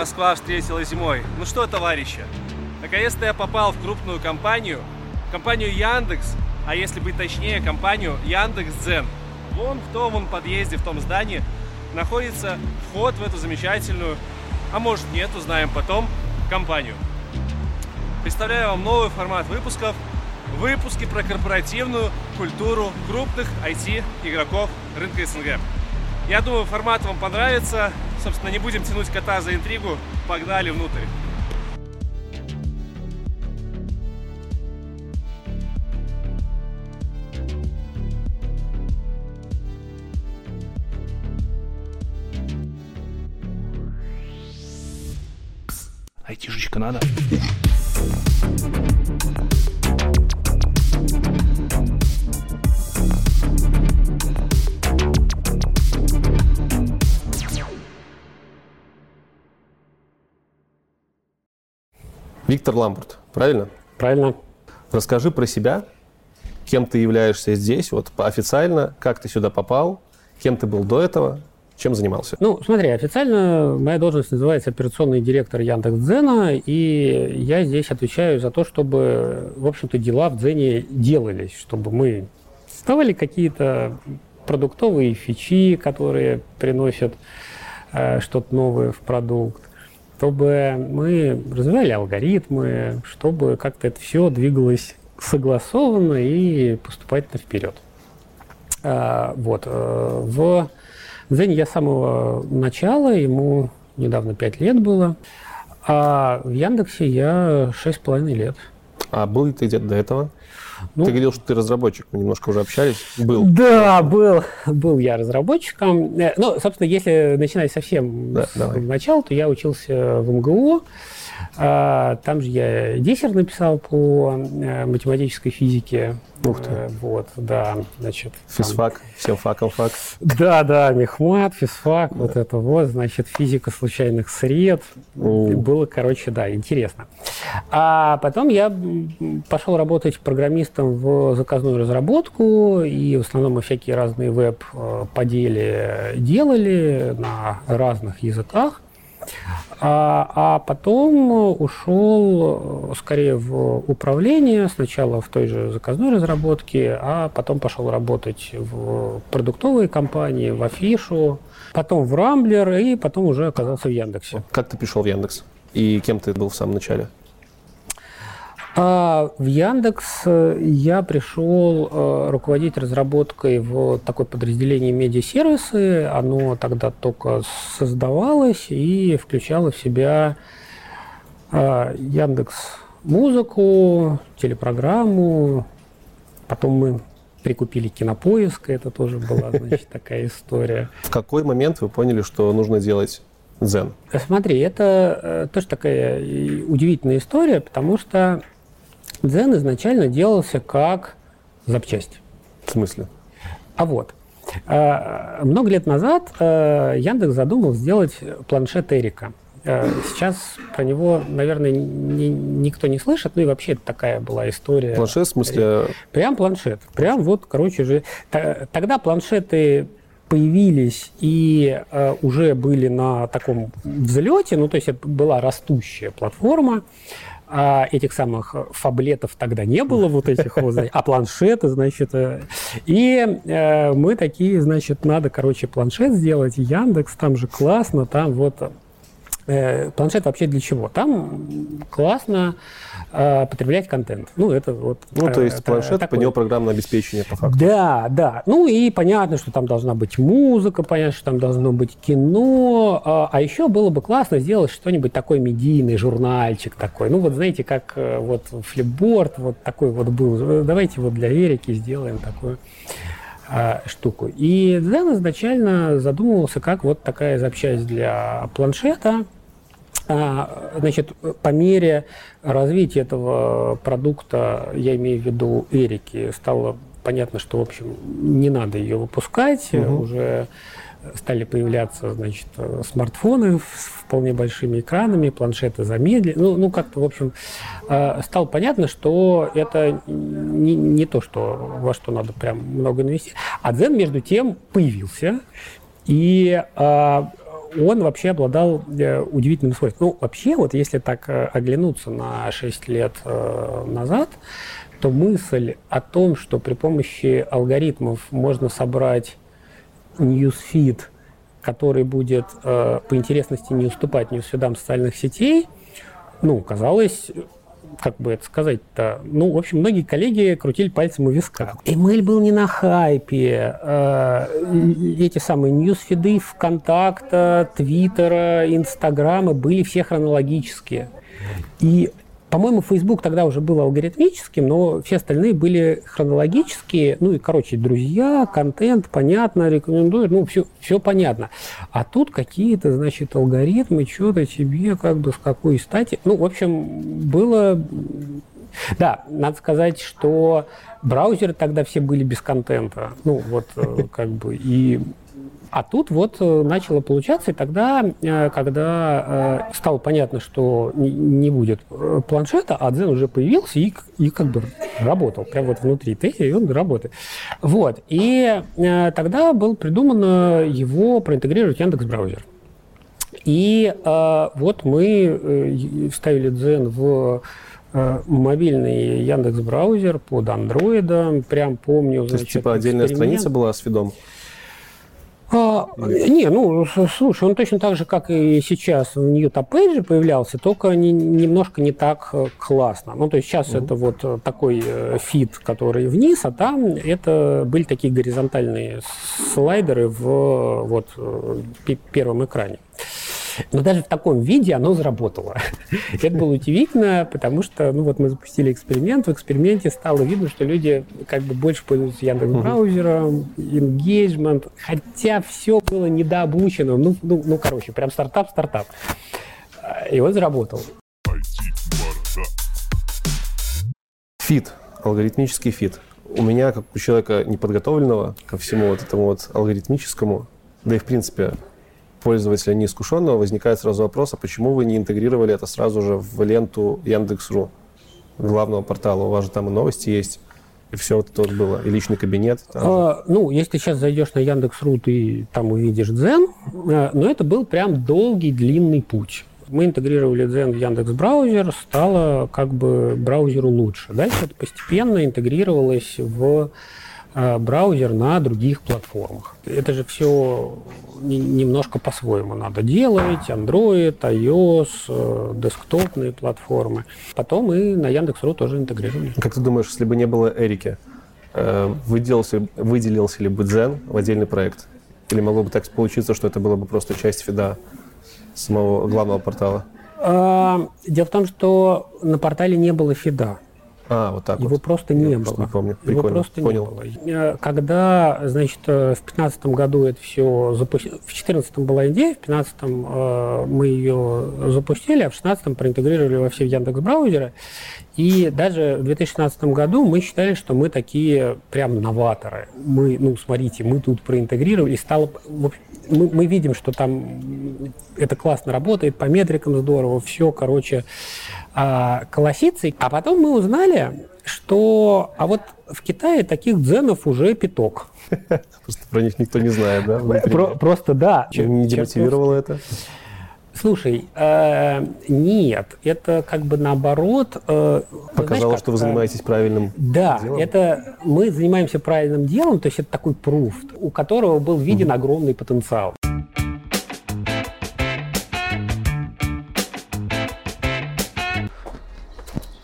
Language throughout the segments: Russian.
Москва встретила зимой. Ну что, товарищи, наконец-то я попал в крупную компанию, компанию Яндекс, а если быть точнее, компанию Яндекс.Дзен. Вон в том вон подъезде, в том здании, находится вход в эту замечательную, а может нет, узнаем потом, компанию. Представляю вам новый формат выпусков. Выпуски про корпоративную культуру крупных IT-игроков рынка СНГ. Я думаю, формат вам понравится. Собственно, не будем тянуть кота за интригу. Погнали внутрь. Айтишечка надо. Виктор Ламбурт, правильно? Правильно. Расскажи про себя, кем ты являешься здесь, вот официально, как ты сюда попал, кем ты был до этого, чем занимался? Ну, смотри, официально моя должность называется операционный директор Яндекс.Дзена, и я здесь отвечаю за то, чтобы, в общем-то, дела в Дзене делались, чтобы мы создавали какие-то продуктовые фичи, которые приносят э, что-то новое в продукт, чтобы мы развивали алгоритмы, чтобы как-то это все двигалось согласованно и поступательно вперед. А, вот. Э, в Дзене я с самого начала, ему недавно 5 лет было, а в Яндексе я 6,5 лет. А был ли ты где-то до этого? Ну, ты говорил, что ты разработчик, мы немножко уже общались. Был. Да, был, был я разработчиком. Э, ну, собственно, если начинать совсем да, с давай. начала, то я учился в МГУ. А, там же я диссер написал по э, математической физике. Ух ты. Э, вот, да, значит. Физфак, там... всем факом фак. Да, да, мехмат, физфак, да. вот это вот, значит, физика случайных сред. Было, короче, да, интересно. А потом я пошел работать программистом в заказную разработку, и в основном мы всякие разные веб э, делали на разных языках. А, а потом ушел э, скорее в управление, сначала в той же заказной разработке, а потом пошел работать в продуктовые компании, в Афишу, потом в Рамблер и потом уже оказался в Яндексе. Как ты пришел в Яндекс? И кем ты был в самом начале? А в Яндекс э, я пришел э, руководить разработкой в такое подразделение медиасервисы. Оно тогда только создавалось и включало в себя э, Яндекс музыку, телепрограмму. Потом мы прикупили кинопоиск, это тоже была, значит, такая история. В какой момент вы поняли, что нужно делать Дзен? Смотри, это тоже такая удивительная история, потому что Дзен изначально делался как запчасть. В смысле? А вот. Э, много лет назад э, Яндекс задумал сделать планшет Эрика. Э, сейчас про него, наверное, ни, никто не слышит, ну и вообще такая была история. Планшет в смысле? Прям планшет. Прям вот, короче же. Тогда планшеты появились и э, уже были на таком взлете, ну то есть это была растущая платформа а этих самых фаблетов тогда не было, вот этих вот, а планшеты, значит. Э, и э, мы такие, значит, надо, короче, планшет сделать, Яндекс, там же классно, там вот Э, планшет вообще для чего? Там классно э, потреблять контент. Ну, это вот... Ну, то есть это, планшет, такой... по него программное обеспечение по факту. Да, да. Ну, и понятно, что там должна быть музыка, понятно, что там должно быть кино. А, а еще было бы классно сделать что-нибудь такой медийный, журнальчик такой. Ну, вот знаете, как э, вот флипборд вот такой вот был. Давайте вот для Эрики сделаем такую штуку. И Дзен изначально задумывался как вот такая запчасть для планшета, значит, по мере развития этого продукта, я имею в виду Эрики, стало понятно, что, в общем, не надо ее выпускать. Угу. Уже стали появляться, значит, смартфоны с вполне большими экранами, планшеты замедлили. Ну, ну как-то, в общем, а, стало понятно, что это не, не то, что, во что надо прям много инвестировать. А Дзен, между тем, появился. И он вообще обладал э, удивительным свойством. Ну, вообще, вот если так э, оглянуться на 6 лет э, назад, то мысль о том, что при помощи алгоритмов можно собрать newsfeed, который будет по интересности не уступать ньюсфидам социальных сетей, ну, казалось как бы это сказать-то, ну, в общем, многие коллеги крутили пальцем у виска. Эмейль был не на хайпе. Э, эти самые ньюсфиды ВКонтакта, Твиттера, Инстаграма были все хронологические. И по-моему, Facebook тогда уже был алгоритмическим, но все остальные были хронологические. Ну и, короче, друзья, контент, понятно, рекомендуют, ну, все, все понятно. А тут какие-то, значит, алгоритмы, что-то тебе как бы с какой стати. Ну, в общем, было... Да, надо сказать, что браузеры тогда все были без контента. Ну, вот, э, как бы, и а тут вот э, начало получаться, и тогда, э, когда э, стало понятно, что не будет планшета, а Дзен уже появился и, и как бы работал, прямо вот внутри Тети, и он работает. Вот. И тогда было придумано его проинтегрировать в Яндекс браузер. И вот мы вставили Дзен в мобильный Яндекс браузер под Андроида. Прям помню. То есть, типа, отдельная страница была с видом? А, не, ну, слушай, он точно так же, как и сейчас в Top Page появлялся, только не, немножко не так э, классно. Ну, то есть сейчас mm-hmm. это вот э, такой э, фит, который вниз, а там это были такие горизонтальные слайдеры в вот первом экране. Но даже в таком виде оно заработало. Это было удивительно, потому что, ну вот мы запустили эксперимент, в эксперименте стало видно, что люди как бы больше пользуются Яндекс браузером, engagement, хотя все было недообучено. Ну, ну, ну, короче, прям стартап, стартап. И он заработал. Feed, алгоритмический feed. У меня, как у человека неподготовленного ко всему вот этому вот алгоритмическому, да и в принципе пользователя неискушенного, возникает сразу вопрос, а почему вы не интегрировали это сразу же в ленту Яндекс.ру, главного портала? У вас же там и новости есть, и все вот это вот было, и личный кабинет. А, ну, если сейчас зайдешь на Яндекс.ру, ты там увидишь Дзен, а, но это был прям долгий, длинный путь. Мы интегрировали Дзен в Яндекс браузер, стало как бы браузеру лучше. Дальше это постепенно интегрировалось в браузер на других платформах. Это же все немножко по-своему надо делать. Android, iOS, э, десктопные платформы. Потом и на Яндекс.ру тоже интегрировали. Как ты думаешь, если бы не было Эрики, э, выделился, выделился ли бы Дзен в отдельный проект? Или могло бы так получиться, что это было бы просто часть фида самого главного портала? А, дело в том, что на портале не было фида. А, вот так Его вот. просто не Я было. Не помню. Его просто Понял. не было. Э, когда, значит, э, в 2015 году это все запустили, в 2014 была идея, в 2015 э, мы ее запустили, а в 2016 проинтегрировали во все Яндекс браузеры. И даже в 2016 году мы считали, что мы такие прям новаторы. Мы, ну, смотрите, мы тут проинтегрировали, стало... Мы, мы видим, что там это классно работает, по метрикам здорово, все, короче, а. А потом мы узнали, что... А вот в Китае таких дзенов уже пяток. Просто про них никто не знает, да? Про, просто да. Не демотивировало это? Слушай, э, нет, это как бы наоборот. Э, Показало, знаешь, что вы занимаетесь правильным да, делом? Да, это мы занимаемся правильным делом, то есть это такой пруф, у которого был виден mm-hmm. огромный потенциал.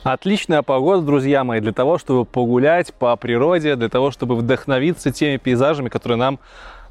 Отличная погода, друзья мои, для того, чтобы погулять по природе, для того, чтобы вдохновиться теми пейзажами, которые нам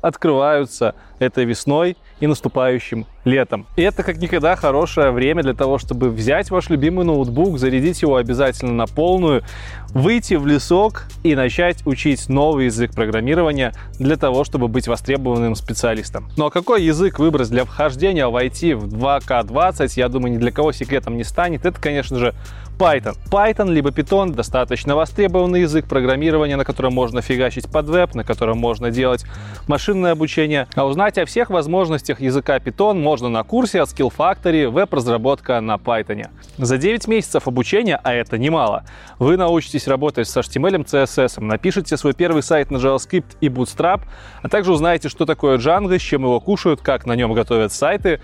открываются этой весной и наступающим летом. И это как никогда хорошее время для того, чтобы взять ваш любимый ноутбук, зарядить его обязательно на полную, выйти в лесок и начать учить новый язык программирования для того, чтобы быть востребованным специалистом. Ну а какой язык выбрать для вхождения в IT в 2К20, я думаю, ни для кого секретом не станет. Это, конечно же, Python. Python либо Python достаточно востребованный язык программирования, на котором можно фигачить под веб, на котором можно делать машинное обучение. А узнать о всех возможностях языка Python можно можно на курсе от Skill Factory веб-разработка на Python. За 9 месяцев обучения, а это немало, вы научитесь работать с HTML, CSS, напишите свой первый сайт на JavaScript и Bootstrap, а также узнаете, что такое Django, с чем его кушают, как на нем готовят сайты,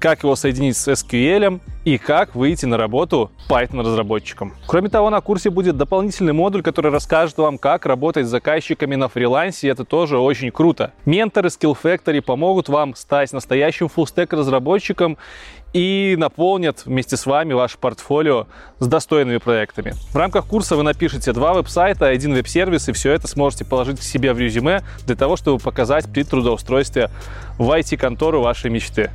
как его соединить с SQL и как выйти на работу Python-разработчиком. Кроме того, на курсе будет дополнительный модуль, который расскажет вам, как работать с заказчиками на фрилансе, и это тоже очень круто. Менторы Skill Factory помогут вам стать настоящим фуллстек разработчиком и наполнят вместе с вами ваше портфолио с достойными проектами. В рамках курса вы напишите два веб-сайта, один веб-сервис, и все это сможете положить к себе в резюме для того, чтобы показать при трудоустройстве в IT-контору вашей мечты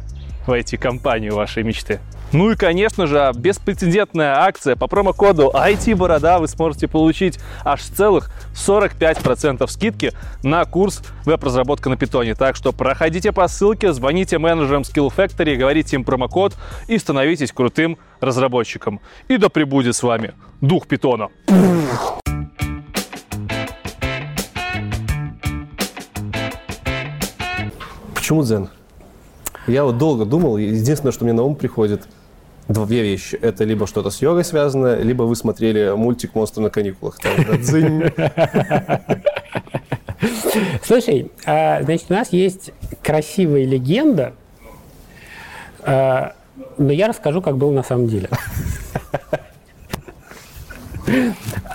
в IT-компанию вашей мечты. Ну и, конечно же, беспрецедентная акция по промокоду IT-борода вы сможете получить аж целых 45% скидки на курс веб-разработка на питоне. Так что проходите по ссылке, звоните менеджерам Skill Factory, говорите им промокод и становитесь крутым разработчиком. И да пребудет с вами дух питона. Почему дзен? Я вот долго думал, единственное, что мне на ум приходит, две вещи. Это либо что-то с йогой связано, либо вы смотрели мультик «Монстры на каникулах». Слушай, а, значит, у нас есть красивая легенда, а, но я расскажу, как было на самом деле.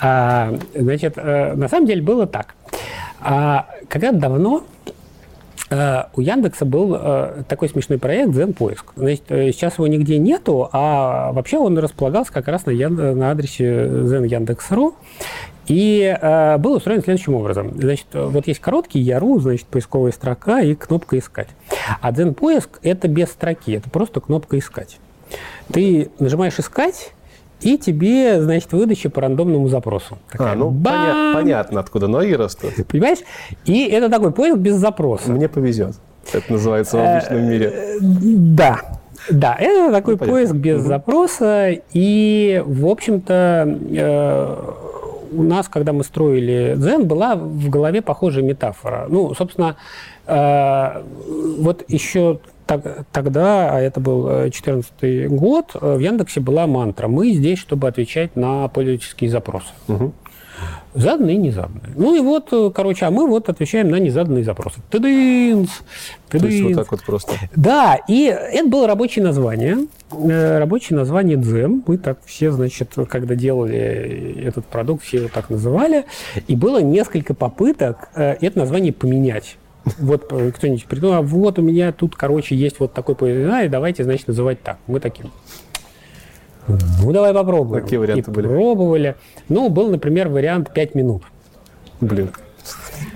А, значит, э, на самом деле было так. Когда давно у Яндекса был э, такой смешной проект Zen поиск. Значит, э, сейчас его нигде нету, а вообще он располагался как раз на, Ян... на адресе Zen Яндекс.ру. И э, был устроен следующим образом. Значит, вот есть короткий Яру, значит, поисковая строка и кнопка «Искать». А Zen поиск – это без строки, это просто кнопка «Искать». Ты нажимаешь «Искать», и тебе, значит, выдача по рандомному запросу. Такая, а, ну поня- понятно, откуда ноги растут. Понимаешь? И это такой поиск без запроса. Мне повезет. Это называется в обычном мире. Э, да, да, это такой ну, поиск без угу. запроса. И, в общем-то, э, у нас, когда мы строили Дзен, была в голове похожая метафора. Ну, собственно, э, вот еще тогда, а это был 2014 э, год, э, в Яндексе была мантра. Мы здесь, чтобы отвечать на пользовательские запросы. Угу. Заданные и незаданные. Ну и вот, э, короче, а мы вот отвечаем на незаданные запросы. Тыдынс, тыдынс. То есть вот так вот просто. Да, и это было рабочее название. Рабочее название Дзем. Мы так все, значит, когда делали этот продукт, все его так называли. И было несколько попыток это название поменять. Вот э, кто-нибудь придумал, а вот у меня тут, короче, есть вот такой поезд, и давайте, значит, называть так. Мы таким. Ну, давай попробуем. Какие варианты и были? Пробовали. Ну, был, например, вариант 5 минут. Блин,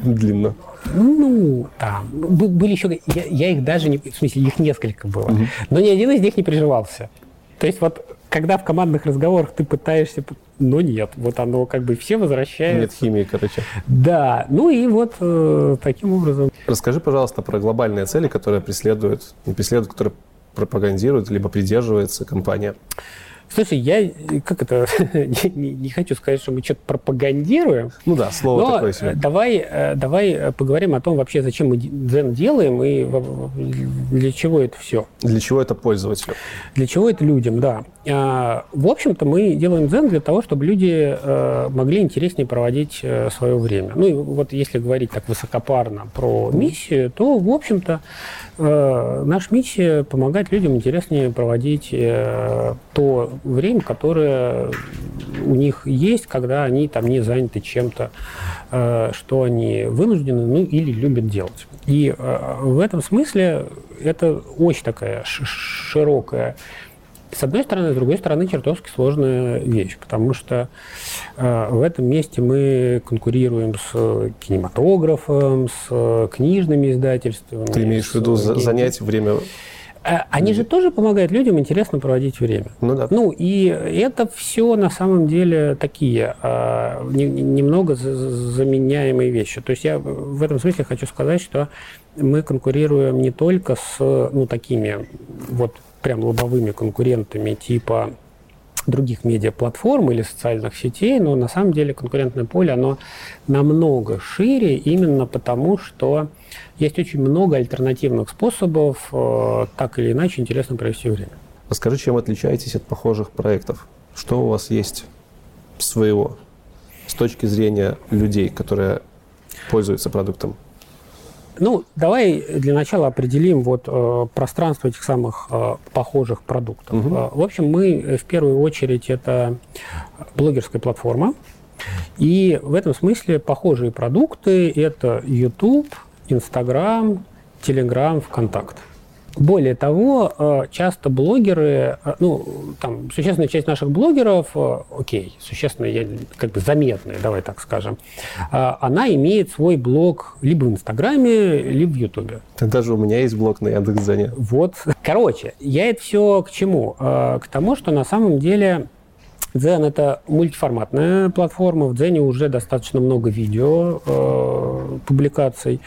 длинно. Ну, там. Были еще... Я, я их даже не... В смысле, их несколько было. Угу. Но ни один из них не приживался. То есть вот когда в командных разговорах ты пытаешься, но нет, вот оно как бы все возвращается. Нет химии, короче. Да, ну и вот э, таким образом. Расскажи, пожалуйста, про глобальные цели, которые преследуют, не преследуют, которые пропагандирует, либо придерживается компания. Слушай, я как это не, не хочу сказать, что мы что-то пропагандируем. Ну да, слово но такое себе. Давай, э, давай поговорим о том вообще, зачем мы дзен делаем и для чего это все. Для чего это пользователю? Для чего это людям, да. А, в общем-то, мы делаем дзен для того, чтобы люди э, могли интереснее проводить э, свое время. Ну и вот если говорить так высокопарно про миссию, то, в общем-то, наша миссия помогать людям интереснее проводить то время, которое у них есть, когда они там не заняты чем-то, э, что они вынуждены, ну или любят делать. И э, в этом смысле это очень такая широкая с одной стороны, с другой стороны, чертовски сложная вещь, потому что э, в этом месте мы конкурируем с кинематографом, с книжными издательствами. Ты имеешь в виду занять время они же тоже помогают людям интересно проводить время. Ну да. Ну и это все на самом деле такие а, немного заменяемые вещи. То есть я в этом смысле хочу сказать, что мы конкурируем не только с ну такими вот прям лобовыми конкурентами типа других медиаплатформ или социальных сетей, но на самом деле конкурентное поле, оно намного шире именно потому, что есть очень много альтернативных способов э, так или иначе интересно провести время. Расскажи, чем отличаетесь от похожих проектов? Что у вас есть своего с точки зрения людей, которые пользуются продуктом? Ну, давай для начала определим вот э, пространство этих самых э, похожих продуктов. Э, в общем, мы э, в первую очередь это блогерская платформа. И в этом смысле похожие продукты это YouTube, Instagram, Telegram, ВКонтакт. Более того, э, часто блогеры, э, ну, там, существенная часть наших блогеров, э, окей, существенно, я, как бы заметная, давай так скажем, она имеет свой блог либо в Инстаграме, либо в Ютубе. Даже у меня есть блог на Яндекс.Дзене. Вот. Короче, я это все к чему? К тому, что на самом деле Дзен это мультиформатная платформа. В Дзене уже достаточно много видео э, публикаций.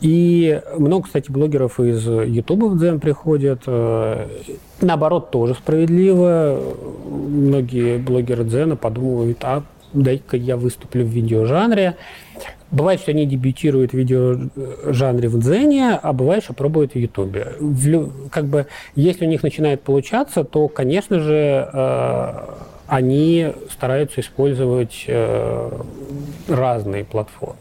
И много, кстати, блогеров из Ютуба в Дзен приходят. Э, наоборот, тоже справедливо. Многие блогеры Дзена подумывают, а дай-ка я выступлю в видеожанре. Бывает, что они дебютируют в видеожанре в Дзене, а бывает, что пробуют в Ютубе. Как бы, если у них начинает получаться, то, конечно же, э, они стараются использовать э, разные платформы.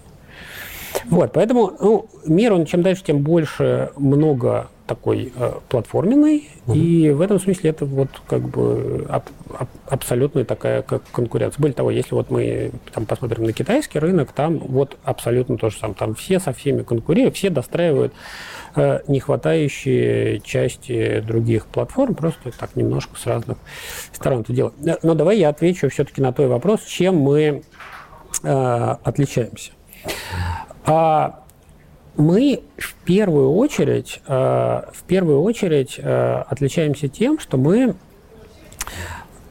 Вот, поэтому ну, мир, он чем дальше, тем больше много такой э, платформенный, и в этом смысле это вот как бы аб- аб- абсолютная такая как конкуренция. Более того, если вот мы там посмотрим на китайский рынок, там вот абсолютно то же самое. Там все со всеми конкурируют, все достраивают не хватающие части других платформ, просто так немножко с разных сторон это дело. Э, Но давай я отвечу все-таки на твой вопрос, чем мы э, отличаемся. А мы в первую очередь, э, в первую очередь э, отличаемся тем, что мы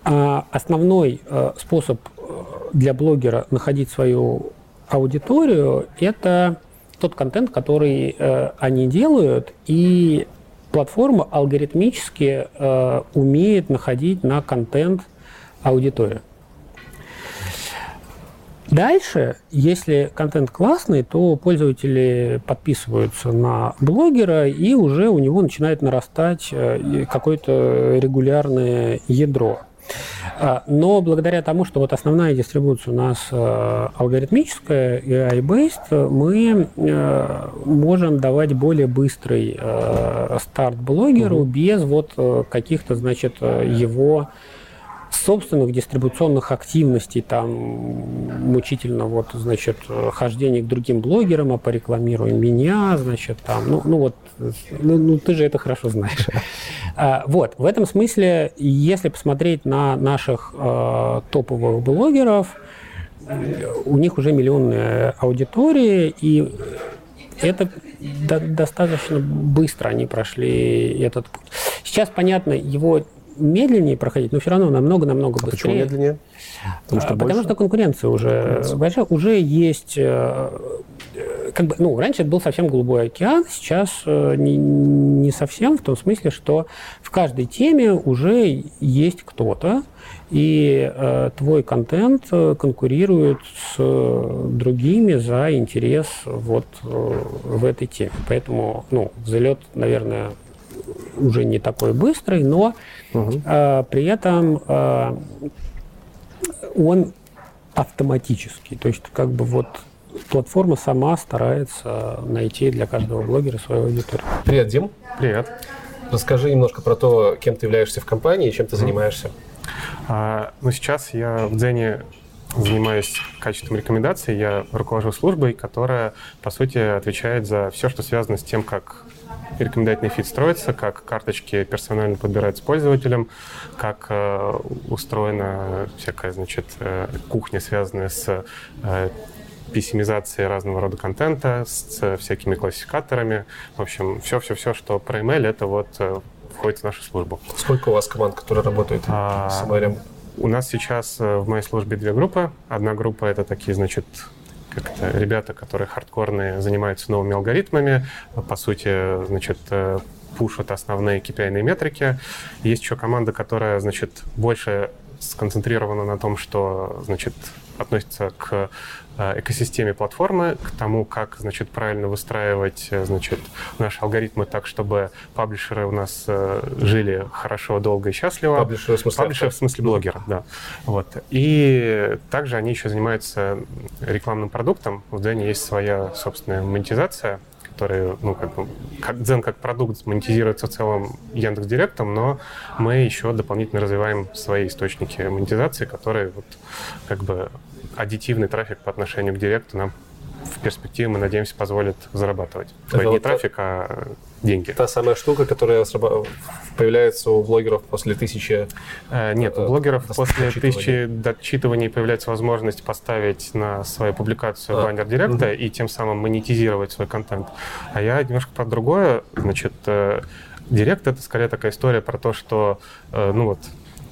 э, основной э, способ для блогера находить свою аудиторию – это тот контент, который э, они делают, и платформа алгоритмически э, умеет находить на контент аудиторию. Дальше, если контент классный, то пользователи подписываются на блогера, и уже у него начинает нарастать э, какое-то регулярное ядро. А, Но благодаря тому, что вот основная дистрибуция у нас э, алгоритмическая и AI-based, мы э, можем давать более быстрый э, старт блогеру без вот каких-то, значит, его собственных дистрибуционных активностей, там мучительно вот, значит, хождение к другим блогерам, а порекламируй меня, значит, там, ну, ну вот, ну, ну, ты же это хорошо знаешь. А, Вот, в этом смысле, если посмотреть на наших э, топовых блогеров, у них уже миллионные аудитории, и это до- достаточно быстро они прошли этот путь. Сейчас, понятно, его медленнее проходить, но все равно намного-намного А быстрее. почему медленнее? Потому что А, Потому что конкуренция уже большая, уже есть, э, э, как бы, ну, раньше это был совсем голубой океан, сейчас э, не, не совсем, в том смысле, что в каждой теме уже есть кто-то, и э, твой контент конкурирует с другими за интерес вот э, в этой теме. Поэтому, ну, взлет, наверное, уже не такой быстрый, но э, при этом э, он автоматический. То есть как бы вот платформа сама старается найти для каждого блогера свою аудиторию. Привет, Дим. Привет. Расскажи немножко про то, кем ты являешься в компании и чем ты занимаешься. А, ну, сейчас я в Дзене занимаюсь качеством рекомендаций. Я руковожу службой, которая, по сути, отвечает за все, что связано с тем, как рекомендательный фид строится, как карточки персонально подбираются пользователям, как э, устроена всякая, значит, э, кухня, связанная с э, писемизацией разного рода контента, с всякими классификаторами. В общем, все-все-все, что про email, это вот э, входит в нашу службу. Сколько у вас команд, которые работают А, с MRM? У нас сейчас э, в моей службе две группы. Одна группа это такие, значит, как это, ребята, которые хардкорные, занимаются новыми алгоритмами, по сути, значит, э, пушат основные KPI метрики. Есть еще команда, которая, значит, больше сконцентрировано на том, что, значит, относится к экосистеме платформы, к тому, как, значит, правильно выстраивать, э, значит, наши алгоритмы так, чтобы паблишеры у нас э, жили хорошо, долго и счастливо. Паблишеры в смысле Паблишеры в смысле блогера, да. Вот. И также они еще занимаются рекламным продуктом. У Дзене есть своя собственная монетизация, которая, ну, как бы, как Дзен как продукт монетизируется в целом Яндекс Директом, но мы еще дополнительно развиваем свои источники монетизации, которые вот как бы аддитивный трафик по отношению к Директу нам в перспективе, мы надеемся, позволит зарабатывать. Это То есть не вот- трафик, а деньги. Та самая штука, которая появляется у блогеров после тысячи... Э, Нет, у Э, блогеров после тысячи дочитываний появляется возможность поставить на свою публикацию А, баннер директа и тем самым монетизировать свой контент. А я немножко про другое. Значит, э, директ — это скорее такая история про то, что, э, ну вот,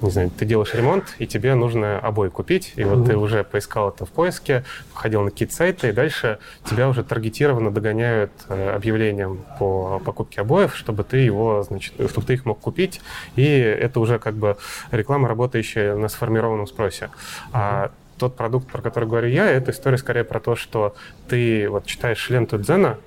не знаю, ты делаешь ремонт, и тебе нужно обои купить, и вот ты уже поискал это в поиске, ходил на какие-то сайты, и дальше тебя уже таргетированно догоняют э, объявлением по покупке обоев, чтобы ты его, значит, чтобы ты их мог купить, и это уже как бы реклама, работающая на сформированном спросе. А тот продукт, про который говорю я, это история скорее про то, что ты вот читаешь ленту Дзена,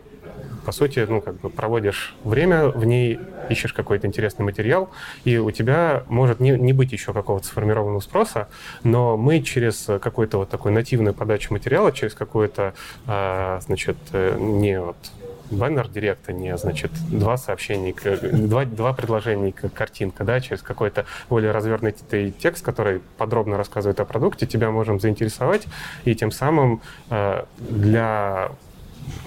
по сути, ну, как бы проводишь время в ней, ищешь какой-то интересный материал, и у тебя может не, не быть еще какого-то сформированного спроса, но мы через какую-то вот такую нативную подачу материала, через какую-то, а, значит, э, не вот баннер директа, не, значит, два сообщения, два, два предложения, картинка, да, через какой-то более развернутый текст, который подробно рассказывает о продукте, тебя можем заинтересовать, и тем самым э, для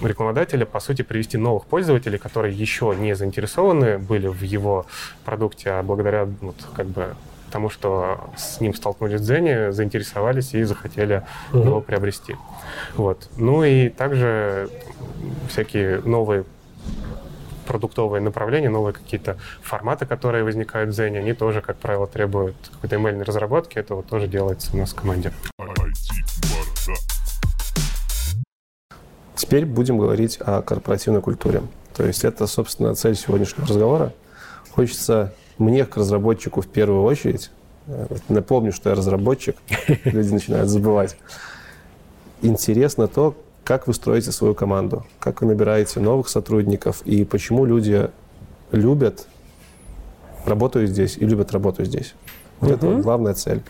рекламодателя, по сути, привести новых пользователей, которые еще не заинтересованы были в его продукте, а благодаря вот, как бы тому, что с ним столкнулись в Дзене, заинтересовались и захотели его приобрести. Вот. Ну и также всякие новые продуктовые направления, новые какие-то форматы, которые возникают в Дзене, они тоже, как правило, требуют какой-то email разработки. Это вот тоже делается у нас в команде. Теперь будем говорить о корпоративной культуре. То есть это, собственно, цель сегодняшнего разговора. Хочется мне, как разработчику, в первую очередь, э, напомню, что я разработчик, люди начинают забывать, интересно то, как вы строите свою команду, как вы набираете новых сотрудников и почему люди любят работаю здесь и любят работу здесь. Вот это вот главная цель.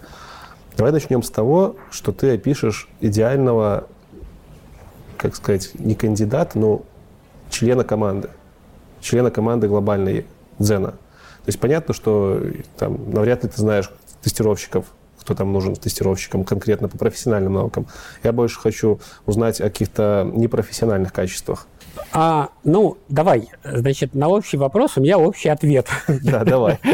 Давай начнем с того, что ты опишешь идеального, как сказать, не кандидата, но члена команды. Члена команды глобальной Дзена. То есть понятно, что там навряд ли ты знаешь тестировщиков, кто там нужен тестировщикам конкретно по профессиональным навыкам. Я больше хочу узнать о каких-то непрофессиональных качествах. А, ну, давай, значит, на общий вопрос у меня общий ответ. Да, давай.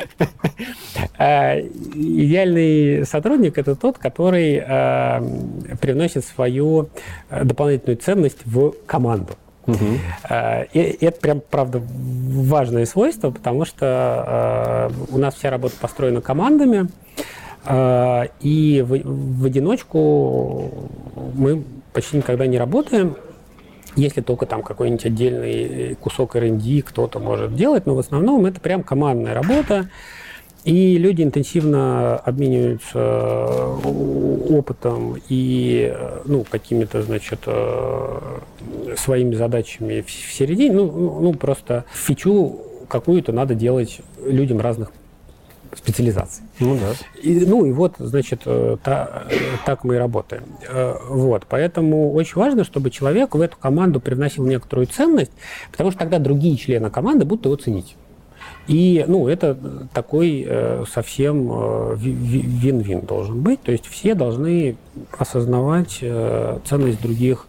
Э, Идеальный сотрудник – это тот, который э, привносит свою э, дополнительную ценность в команду. Э, И это прям, правда, важное свойство, потому что у нас вся работа построена командами, и в, в одиночку мы почти никогда не работаем, если только там какой-нибудь отдельный кусок R&D кто-то может делать, но в основном это прям командная работа, и люди интенсивно обмениваются э, опытом и э, ну, какими-то, значит, э, своими задачами в в середине. Ну, ну, ну, просто фичу какую-то надо делать людям разных специализаций. Ну да. И, ну и вот, значит, э, та- э, так мы и работаем. Э, Вот, поэтому очень важно, чтобы человек в эту команду привносил некоторую ценность, потому что тогда другие члены команды будут его ценить. И, ну, это такой э, совсем э, ви- ви- вин-вин должен быть. То есть все должны осознавать э, ценность других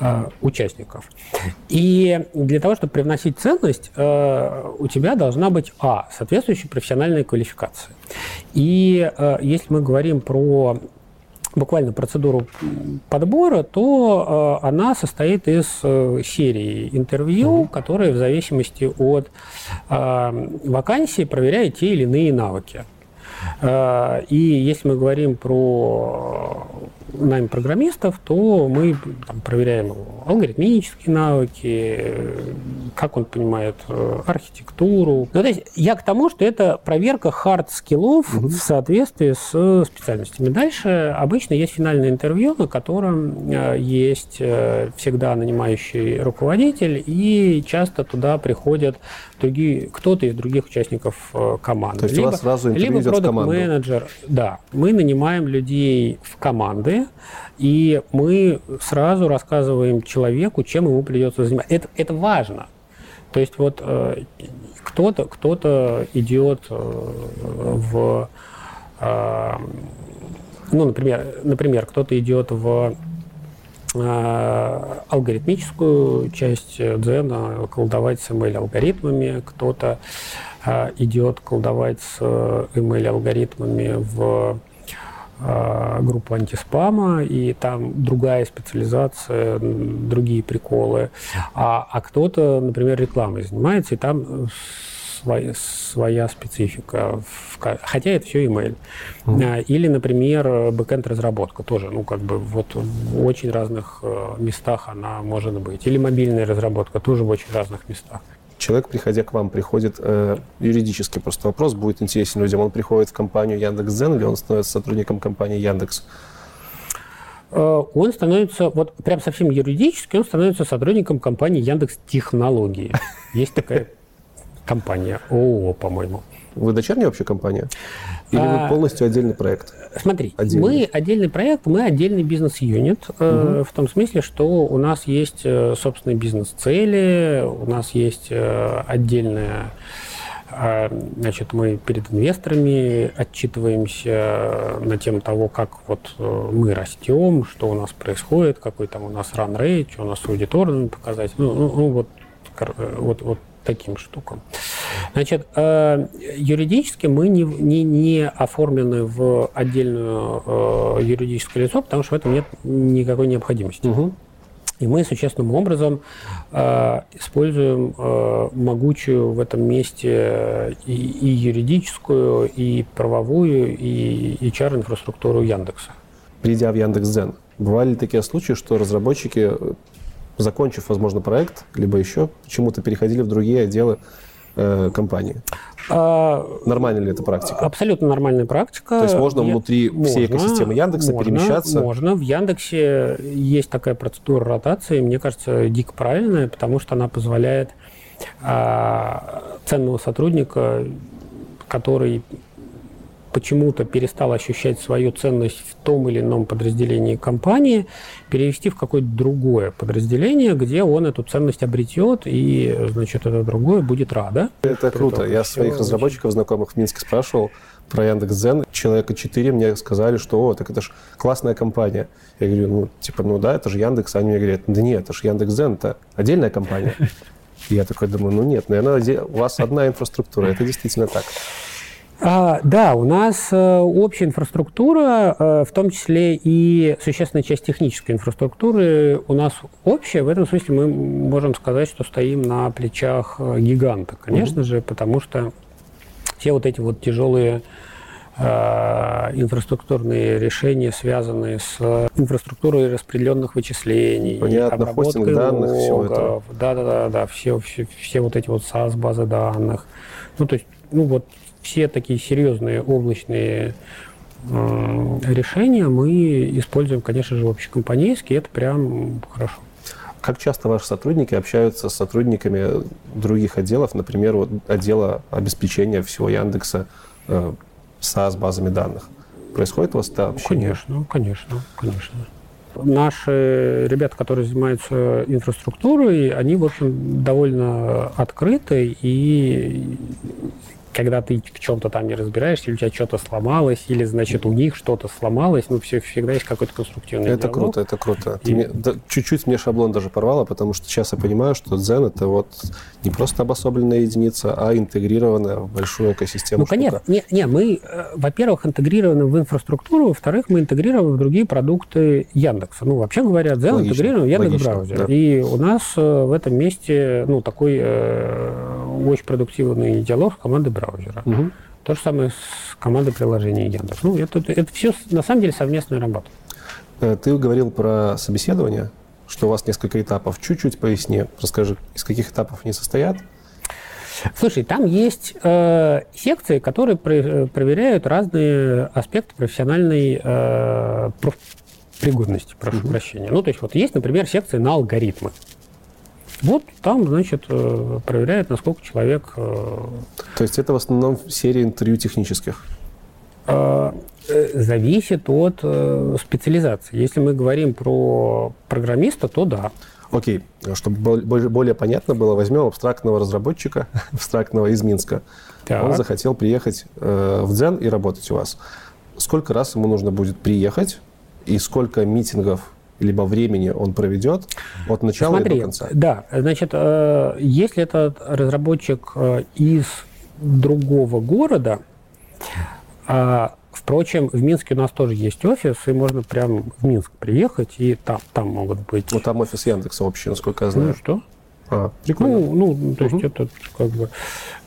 э, участников. И для того, чтобы привносить ценность, э, у тебя должна быть, а, соответствующая профессиональная квалификация. И э, если мы говорим про буквально процедуру подбора, то э, она состоит из э, серии интервью, которые в зависимости от э, вакансии проверяют те или иные навыки. Э, И если мы говорим про найм программистов, то мы там, проверяем алгоритмические навыки, э, как он понимает э, архитектуру. Ну, то есть я к тому, что это проверка хард-скиллов угу. в соответствии с специальностями. Дальше обычно есть финальное интервью, на котором э, есть э, всегда нанимающий руководитель, и часто туда приходят другие, кто-то из других участников э, команды. То есть либо, у вас сразу либо продукт-менеджер. Да, мы нанимаем людей в команды, и мы сразу рассказываем человеку, чем ему придется заниматься. Это, это важно. То есть вот э, кто-то кто идет э, в, ну, например, например, кто-то идет в алгоритмическую часть Дзена, колдовать с ML-алгоритмами, кто-то идет колдовать с ML-алгоритмами в а, группу антиспама, и там другая специализация, другие приколы. А, а кто-то, например, рекламой занимается, и там своя, своя специфика. Хотя это все ML. Mm. Или, например, бэкенд разработка тоже, ну, как бы вот в очень разных э, местах она может быть. Или мобильная разработка тоже в очень разных местах человек, приходя к вам, приходит э, юридически, просто вопрос будет интересен людям. Он приходит в компанию Яндекс.Дзен или он становится сотрудником компании Яндекс? Э, он становится, вот прям совсем юридически, он становится сотрудником компании Яндекс Технологии. Есть такая компания, ООО, по-моему. Вы дочерняя вообще компания? Или а, вы полностью отдельный проект? Смотри, отдельный. мы отдельный проект, мы отдельный бизнес-юнит, угу. э, в том смысле, что у нас есть э, собственные бизнес-цели, у нас есть э, отдельная э, Значит, мы перед инвесторами отчитываемся на тему того, как вот э, мы растем, что у нас происходит, какой там у нас run rate, что у нас с аудиторными показателями. Ну, ну, ну вот, вот, вот таким штукам. Значит, э, юридически мы не, не, не оформлены в отдельную э, юридическое лицо, потому что в этом нет никакой необходимости. Угу. И мы существенным образом э, используем э, могучую в этом месте и, и юридическую, и правовую, и HR-инфраструктуру Яндекса. Придя в Яндекс.Дзен, бывали ли такие случаи, что разработчики закончив, возможно, проект, либо еще почему-то переходили в другие отделы э, компании. А, Нормальная ли это практика? Абсолютно нормальная практика. То есть можно Я... внутри можно, всей экосистемы Яндекса можно, перемещаться? Можно. В Яндексе есть такая процедура ротации, мне кажется, дико правильная, потому что она позволяет а, ценного сотрудника, который почему-то перестал ощущать свою ценность в том или ином подразделении компании, перевести в какое-то другое подразделение, где он эту ценность обретет, и, значит, это другое будет рада. Это круто. Я своих разработчиков, знакомых в Минске спрашивал про Яндекс.Зен. Человека 4 мне сказали, что, о, так это же классная компания. Я говорю, ну, типа, ну да, это же Яндекс. Они мне говорят, да нет, это же Яндекс.Зен, это отдельная компания. И я такой думаю, ну нет, наверное, у вас одна инфраструктура. Это действительно так. А, да, у нас э, общая инфраструктура, э, в том числе и существенная часть технической инфраструктуры у нас общая. В этом смысле мы можем сказать, что стоим на плечах э, гиганта, конечно mm-hmm. же, потому что все вот эти вот тяжелые инфраструктурные решения, связанные с инфраструктурой распределенных вычислений, Понятно, хостинг данных, все это. Да, да, да, да, все, все, все вот эти вот SaaS базы данных. Ну, то есть, ну вот все такие серьезные облачные решения мы используем, конечно же, общекомпанейские, это прям хорошо. Как часто ваши сотрудники общаются с сотрудниками других отделов, например, вот отдела обеспечения всего Яндекса э, SaaS базами данных? Происходит у вас это общение? Конечно, конечно, конечно. Наши ребята, которые занимаются инфраструктурой, они, в общем, довольно открыты и когда ты в чем-то там не разбираешься, или у тебя что-то сломалось, или, значит, у них что-то сломалось, ну, все, всегда есть какой-то конструктивный Это диалог. круто, это круто. И... Мне, да, чуть-чуть мне шаблон даже порвало, потому что сейчас я понимаю, что Zen — это вот не просто обособленная единица, а интегрированная в большую экосистему Ну, конечно. Не, не, мы, э, во-первых, интегрированы в инфраструктуру, во-вторых, мы интегрированы в другие продукты Яндекса. Ну, вообще говоря, Zen логично, интегрирован в Яндекс-браузер. Да. И у нас э, в этом месте, ну, такой э, очень продуктивный диалог с командой браузера. Угу. То же самое с командой приложения Яндекс. Ну, это, это, это все на самом деле совместная работа. Э, ты говорил про собеседование, что у вас несколько этапов. Чуть-чуть поясни. Расскажи, из каких этапов они состоят? Слушай, там есть э, секции, которые про- проверяют разные аспекты профессиональной э, проф- пригодности, прошу прощения. Ну, то есть вот есть, например, секция на алгоритмы. Вот там, значит, э, проверяют, насколько человек э, То есть это в основном серия интервью технических. э, зависит от специализации. Если мы говорим про программиста, то да. Окей, чтобы бол- более, понятно было, возьмем абстрактного разработчика, абстрактного из Минска. Так. Он захотел приехать в Дзен и работать у вас. Сколько раз ему нужно будет приехать и сколько митингов либо времени он проведет от начала и Смотри, до конца? да, значит, э, если этот разработчик э, из другого города, а, впрочем, в Минске у нас тоже есть офис, и можно прям в Минск приехать, и там, там могут быть... Ну, там офис Яндекса общий, насколько я Ну, знаю. что? А, прикольно. Ну, ну, то есть это как бы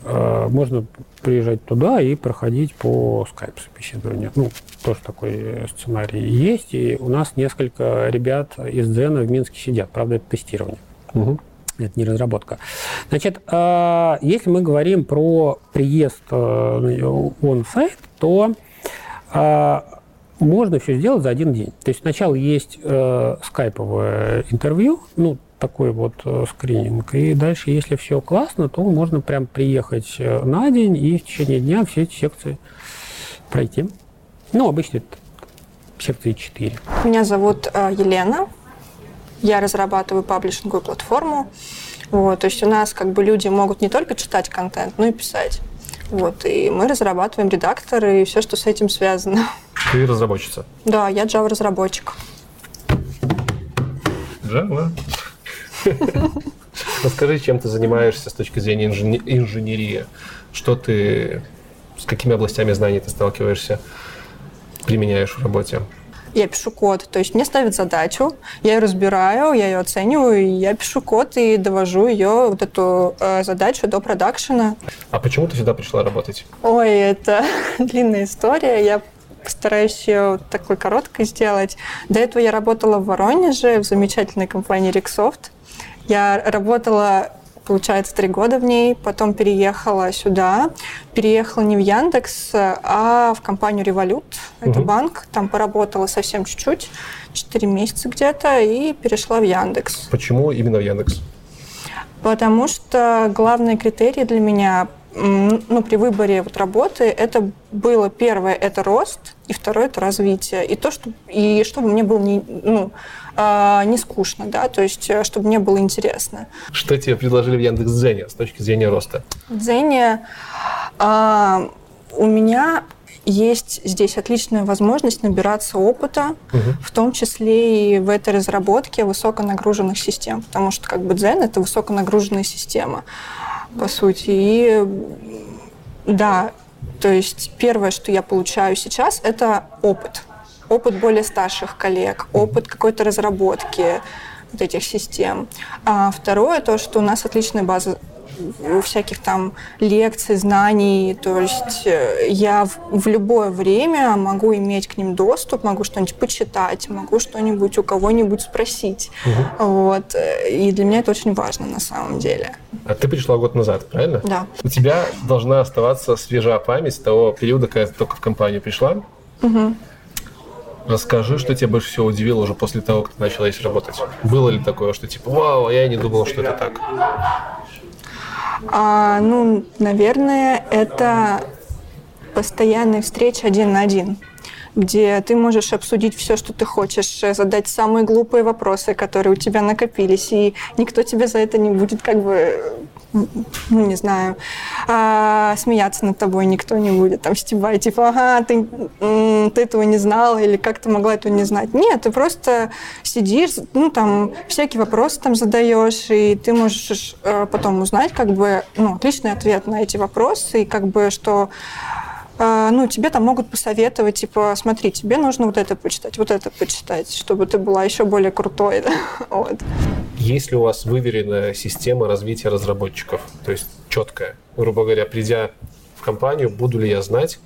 э, можно приезжать туда и проходить по скайп собеседованию. Ну, тоже такой сценарий есть. И у нас несколько ребят из Дзена в Минске сидят. Правда, это тестирование. Мгм. Это не разработка. Значит, э, если мы говорим про приезд э, он-сайт, то э, можно все сделать за один день. То есть сначала есть э, скайповое интервью, ну, такой вот э, скрининг, и дальше, если все классно, то можно прям приехать э, на день и в течение дня все эти секции пройти. Ну, обычно это секции 4. Меня зовут э, Елена. Я разрабатываю паблишинговую платформу. Вот, то есть у нас как бы люди могут не только читать контент, но и писать. Вот, и мы разрабатываем редакторы и все, что с этим связано. Ты разработчица. Да, я Java-разработчик. Java. Расскажи, чем ты занимаешься с точки зрения инжене- инженерии. Что ты, с какими областями знаний ты сталкиваешься, применяешь в работе? Я пишу код, то есть мне ставят задачу, я ее разбираю, я ее оцениваю, и я пишу код и довожу ее, вот эту э, задачу до продакшена. А почему ты сюда пришла работать? Ой, это длинная история. Я постараюсь ее такой короткой сделать. До этого я работала в Воронеже в замечательной компании Рексофт. Я работала, получается, три года в ней, потом переехала сюда. Переехала не в Яндекс, а в компанию Револют. Это банк. Там поработала совсем чуть-чуть, 4 месяца где-то, и перешла в Яндекс. Почему именно в Яндекс? Потому что главные критерии для меня ну, при выборе вот работы это было первое это рост и второе это развитие и то что и чтобы мне было не ну а, не скучно да то есть э, чтобы мне было интересно Что тебе предложили в Яндекс.Дзене с точки зрения роста? в Дзене а, у меня есть здесь отличная возможность набираться опыта, в том числе и в этой разработке высоконагруженных систем, потому что как бы Дзен это высоконагруженная система, по сути. И да, то есть первое, что я получаю сейчас, это опыт. Опыт более старших коллег, опыт какой-то разработки вот этих систем. А второе, то, что у нас отличная база всяких там лекций, знаний. То есть э, я в, в любое время могу иметь к ним доступ, могу что-нибудь почитать, могу что-нибудь у кого-нибудь спросить. Вот. э, И для меня это очень важно на самом деле. А ты пришла год назад, правильно? Да. У тебя должна оставаться свежа память того периода, когда ты только в компанию пришла. Расскажи, что тебя больше всего удивило уже после того, как ты начала здесь работать. Было ли такое, что типа, вау, я не думал, что это так? А, ну, наверное, это постоянные встречи один на один где ты можешь обсудить все, что ты хочешь, задать самые глупые вопросы, которые у тебя накопились, и никто тебе за это не будет как бы, ну, не знаю, а, смеяться над тобой, никто не будет там стебать, типа, ага, ты, ты этого не знала, или как ты могла этого не знать. Нет, ты просто сидишь, ну, там, всякие вопросы там задаешь, и ты можешь э, потом узнать, как бы, ну, отличный ответ на эти вопросы, и как бы, что ну, тебе там могут посоветовать, типа, смотри, тебе нужно вот это почитать, вот это почитать, чтобы ты была еще более крутой. да. Вот. Есть ли у вас выверенная система развития разработчиков? То есть четкая. Грубо говоря, придя в компанию, буду ли я знать,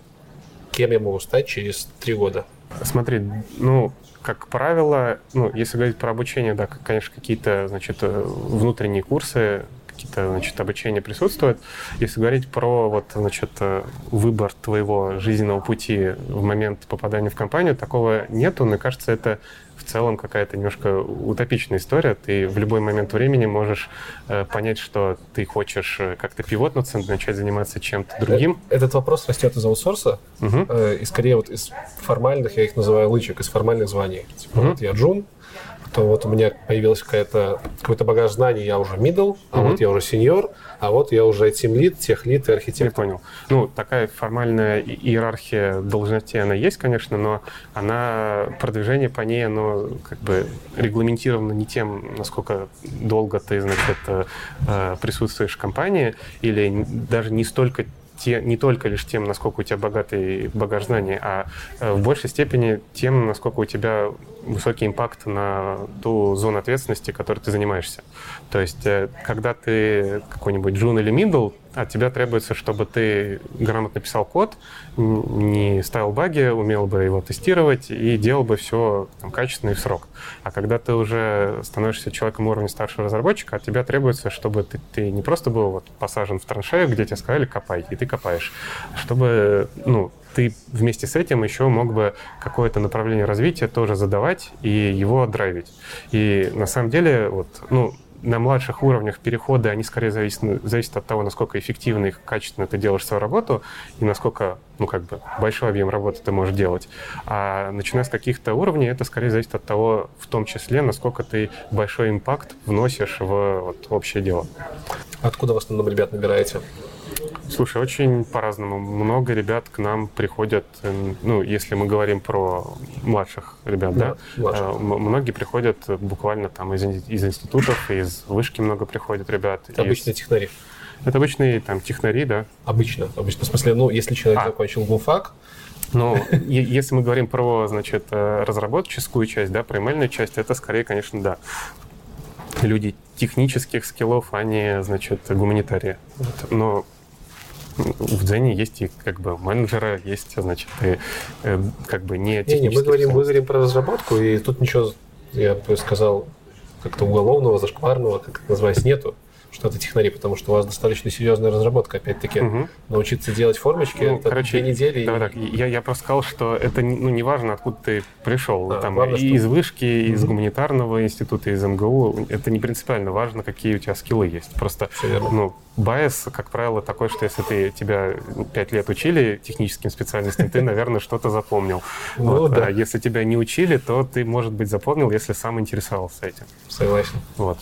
кем я могу стать через три года? Смотри, ну, как правило, ну, если говорить про обучение, да, конечно, какие-то, значит, э, внутренние курсы, какие-то, значит, обучения присутствуют. Если говорить про, вот, значит, э, выбор твоего жизненного пути в момент попадания в компанию, такого нету. Мне кажется, это в целом какая-то немножко утопичная история. Ты в любой момент времени можешь э, понять, что ты хочешь э, как-то пивотнуться, начать заниматься чем-то другим. Этот вопрос растет из аутсорса, Мгм. э, и скорее вот из формальных, я их называю лычек, из формальных званий. Типа, Мгм. вот я джун, то вот у меня появилась какая-то, какой-то багаж знаний, я уже middle, а Мгм. вот я уже сеньор, а вот я уже team lead, тех лид и Я архитектор. понял. Ну, такая формальная иерархия должностей, она есть, конечно, но она, продвижение по ней, оно как бы регламентировано не тем, насколько долго ты, значит, э, присутствуешь в компании, или даже не столько те, не только лишь тем, насколько у тебя богатый багаж знаний, а э, в большей степени тем, насколько у тебя высокий импакт на ту зону ответственности, которой ты занимаешься. То есть, э, когда ты какой-нибудь джун или middle, от тебя требуется, чтобы ты грамотно писал код, не ставил баги, умел бы его тестировать и делал бы все там, качественно и в срок. А когда ты уже становишься человеком уровня старшего разработчика, от тебя требуется, чтобы ты, ты не просто был вот посажен в траншею, где тебе сказали копай, и ты копаешь, а чтобы ну, ты вместе с этим еще мог бы какое-то направление развития тоже задавать и его драйвить. И на самом деле, вот, ну, на младших уровнях переходы, они скорее зависят, зависят от того, насколько эффективно и качественно ты делаешь свою работу, и насколько, ну, как бы, большой объем работы ты можешь делать. А начиная с каких-то уровней, это скорее зависит от того, в том числе, насколько ты большой импакт вносишь в вот, общее дело. Откуда в основном ребят набираете? Слушай, очень по-разному. Много ребят к нам приходят, э, ну, если мы говорим про младших ребят, да, Да, младших. э, многие приходят буквально там из, из институтов, из вышки много приходят ребят. Это из- обычные технари. Это обычные там технари, да. Обычно, обычно. В смысле, ну, если человек А. закончил гуфак, Но е- если мы говорим про, значит, э, разработческую часть, да, про ML часть, это скорее, конечно, да. Люди технических скиллов, а не, значит, гуманитарии. Вот. Но в Дзене есть и как бы менеджеры, есть, значит, и э, как бы не Не, не, мы говорим, мы говорим про разработку, и тут ничего, я бы сказал, как-то уголовного, зашкварного, как это называется, нету, что это технари, потому что у вас достаточно серьезная разработка, опять-таки. Мгм. Научиться делать формочки, Ну, это короче, две недели. и- Давай так, я, я просто сказал, что это не- ну, не важно, откуда ты пришел. А, там, главное, и что- из вышки, и из гуманитарного института, из МГУ. Это не принципиально. Важно, какие у тебя скиллы есть. Просто ну, байс, как правило, такой, что если ты тебя пять лет учили техническим специальностям, ты, наверное, что-то запомнил. Ну Вот. да. А если тебя не учили, то ты, может быть, запомнил, если сам интересовался этим. Согласен. Вот.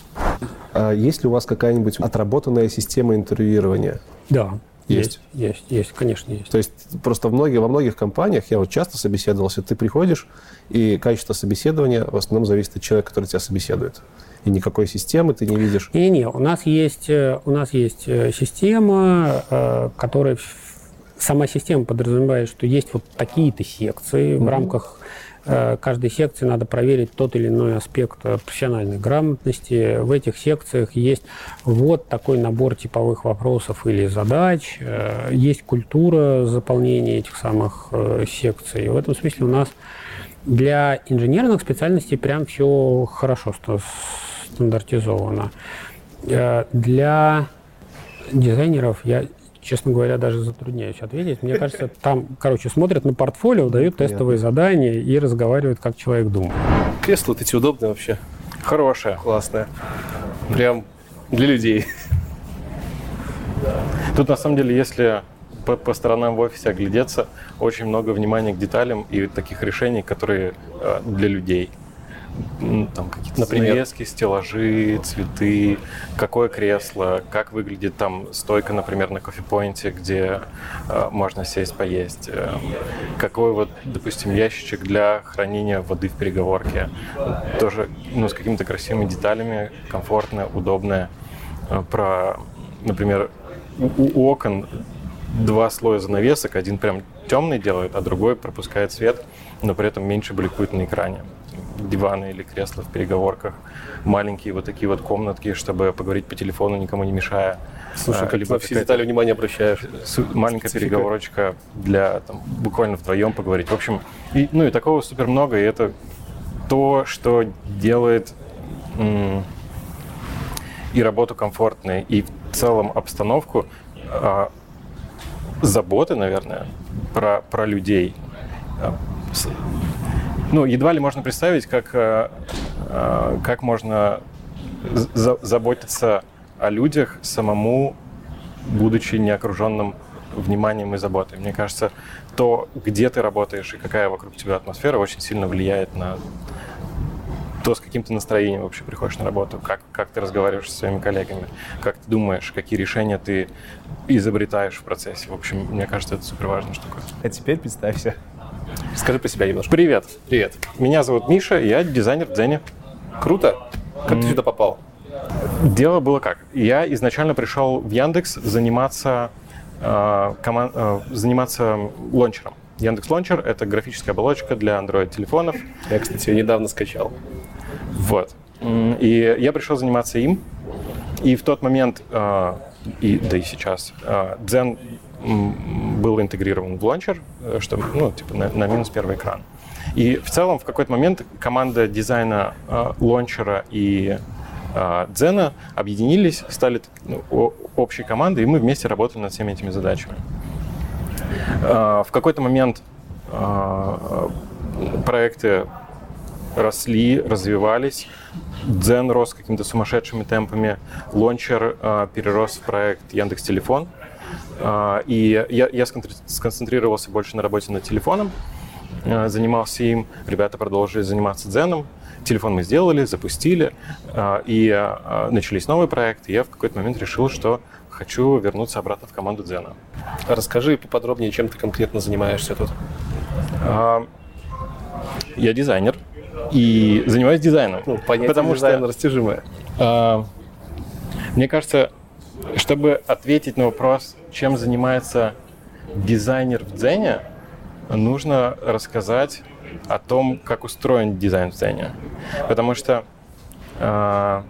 А есть ли у вас какая-нибудь отработанная система интервьюирования? Да, Есть. есть, есть, есть, конечно, есть. То есть просто в многих, во многих компаниях, я вот часто собеседовался, ты приходишь, и качество собеседования в основном зависит от человека, который тебя собеседует. И никакой системы ты не видишь. Не-не, у нас есть, э, у нас есть э, система, э, которая сама система подразумевает, что есть вот такие-то секции. В рамках каждой секции надо проверить тот или иной аспект э, профессиональной грамотности. В этих секциях есть вот такой набор типовых вопросов или задач. Э, Есть культура заполнения этих самых э, секций. В этом смысле у нас для инженерных специальностей прям все хорошо ста- стандартизовано. Э, Для дизайнеров я, честно говоря, даже затрудняюсь ответить. Мне кажется, там, короче, смотрят на портфолио, дают тестовые задания и разговаривают, как человек думает. Кресло эти удобные вообще. Хорошая. Классное. Прям для людей. Тут на самом деле, если по, по сторонам в офисе оглядеться, очень много внимания к деталям и таких решений, которые э, для людей. Там какие-то Например? занавески, стеллажи, цветы, какое кресло, как выглядит там стойка, например, на кофепоинте, где э, можно сесть поесть, э, какой вот, допустим, ящичек для хранения воды в переговорке, тоже ну, с какими-то красивыми деталями, комфортное, удобное. Э, Про, например, у, у окон два слоя занавесок, один прям темный делает, а другой пропускает свет, но при этом меньше бликует на экране. Диваны или кресла в переговорках, маленькие вот такие вот комнатки, чтобы поговорить по телефону, никому не мешая. Слушай, а, как либо все детали внимания обращаешь. су- маленькая Специфика. переговорочка для там, буквально вдвоем поговорить. В общем, и, ну и такого супер много, и это то, что делает м, и работу комфортной, и в целом обстановку а, заботы, наверное, про, про людей. Ну, едва ли можно представить, как, а, а, как можно за- заботиться о людях самому, будучи не окруженным вниманием и заботой. Мне кажется, то, где ты работаешь и какая вокруг тебя атмосфера, очень сильно влияет на то, с каким ты настроением вообще приходишь на работу, как, как ты разговариваешь со своими коллегами, как ты думаешь, какие решения ты изобретаешь в процессе. В общем, мне кажется, это супер важная штука. А теперь представься. Скажи про себя немножко. Привет! Привет. Меня зовут Миша, я дизайнер в Дзене. Круто. Как ты сюда попал? Дело было как? Я изначально пришел в Яндекс заниматься, э, коман- э, заниматься лончером. Яндекс Лончер — это графическая оболочка для Android-телефонов. Я, кстати, ее недавно скачал. Вот. И я пришел заниматься им. И в тот момент, э, и, да и сейчас, э, м, был интегрирован в лончер, э, чтобы, ну, типа, на, на минус первый экран. И в целом в какой-то момент команда дизайна э, лончера и э, Дзена объединились, стали ну, общей командой, и мы вместе работали над всеми этими задачами. Э, В какой-то момент э, проекты росли, развивались. Дзен рос какими-то сумасшедшими темпами. Лончер э, перерос в проект Яндекс Телефон. Э, и я, я сконцентри- сконцентрировался больше на работе над телефоном, э, занимался им. Ребята продолжили заниматься Дзеном. Телефон мы сделали, запустили, э, и начались новые проекты. Я в какой-то момент решил, что хочу вернуться обратно в команду Дзена. А Расскажи поподробнее, чем ты конкретно занимаешься тут. А, Я дизайнер и занимаюсь дизайном. Ну, понятие Потому что- дизайна растяжимое. А, Мне кажется, чтобы ответить на вопрос, чем занимается дизайнер в Дзене, нужно рассказать о том, как устроен дизайн в Дзене. Потому что а,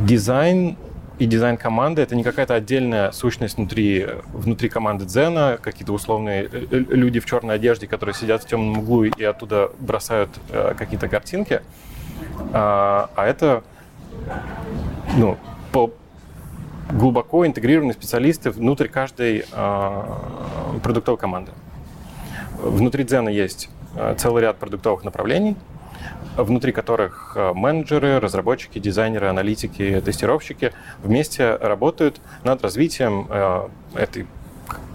дизайн и дизайн команды это не какая-то отдельная сущность внутри, внутри команды Дзена, какие-то условные э, э, люди в черной одежде, которые сидят в темном углу и оттуда бросают э, какие-то картинки. А, а это ну, по глубоко интегрированные специалисты внутрь каждой а, продуктовой команды. Внутри Дзена есть а, целый ряд продуктовых направлений, внутри которых а, менеджеры, разработчики, дизайнеры, аналитики, тестировщики вместе работают над развитием а, этой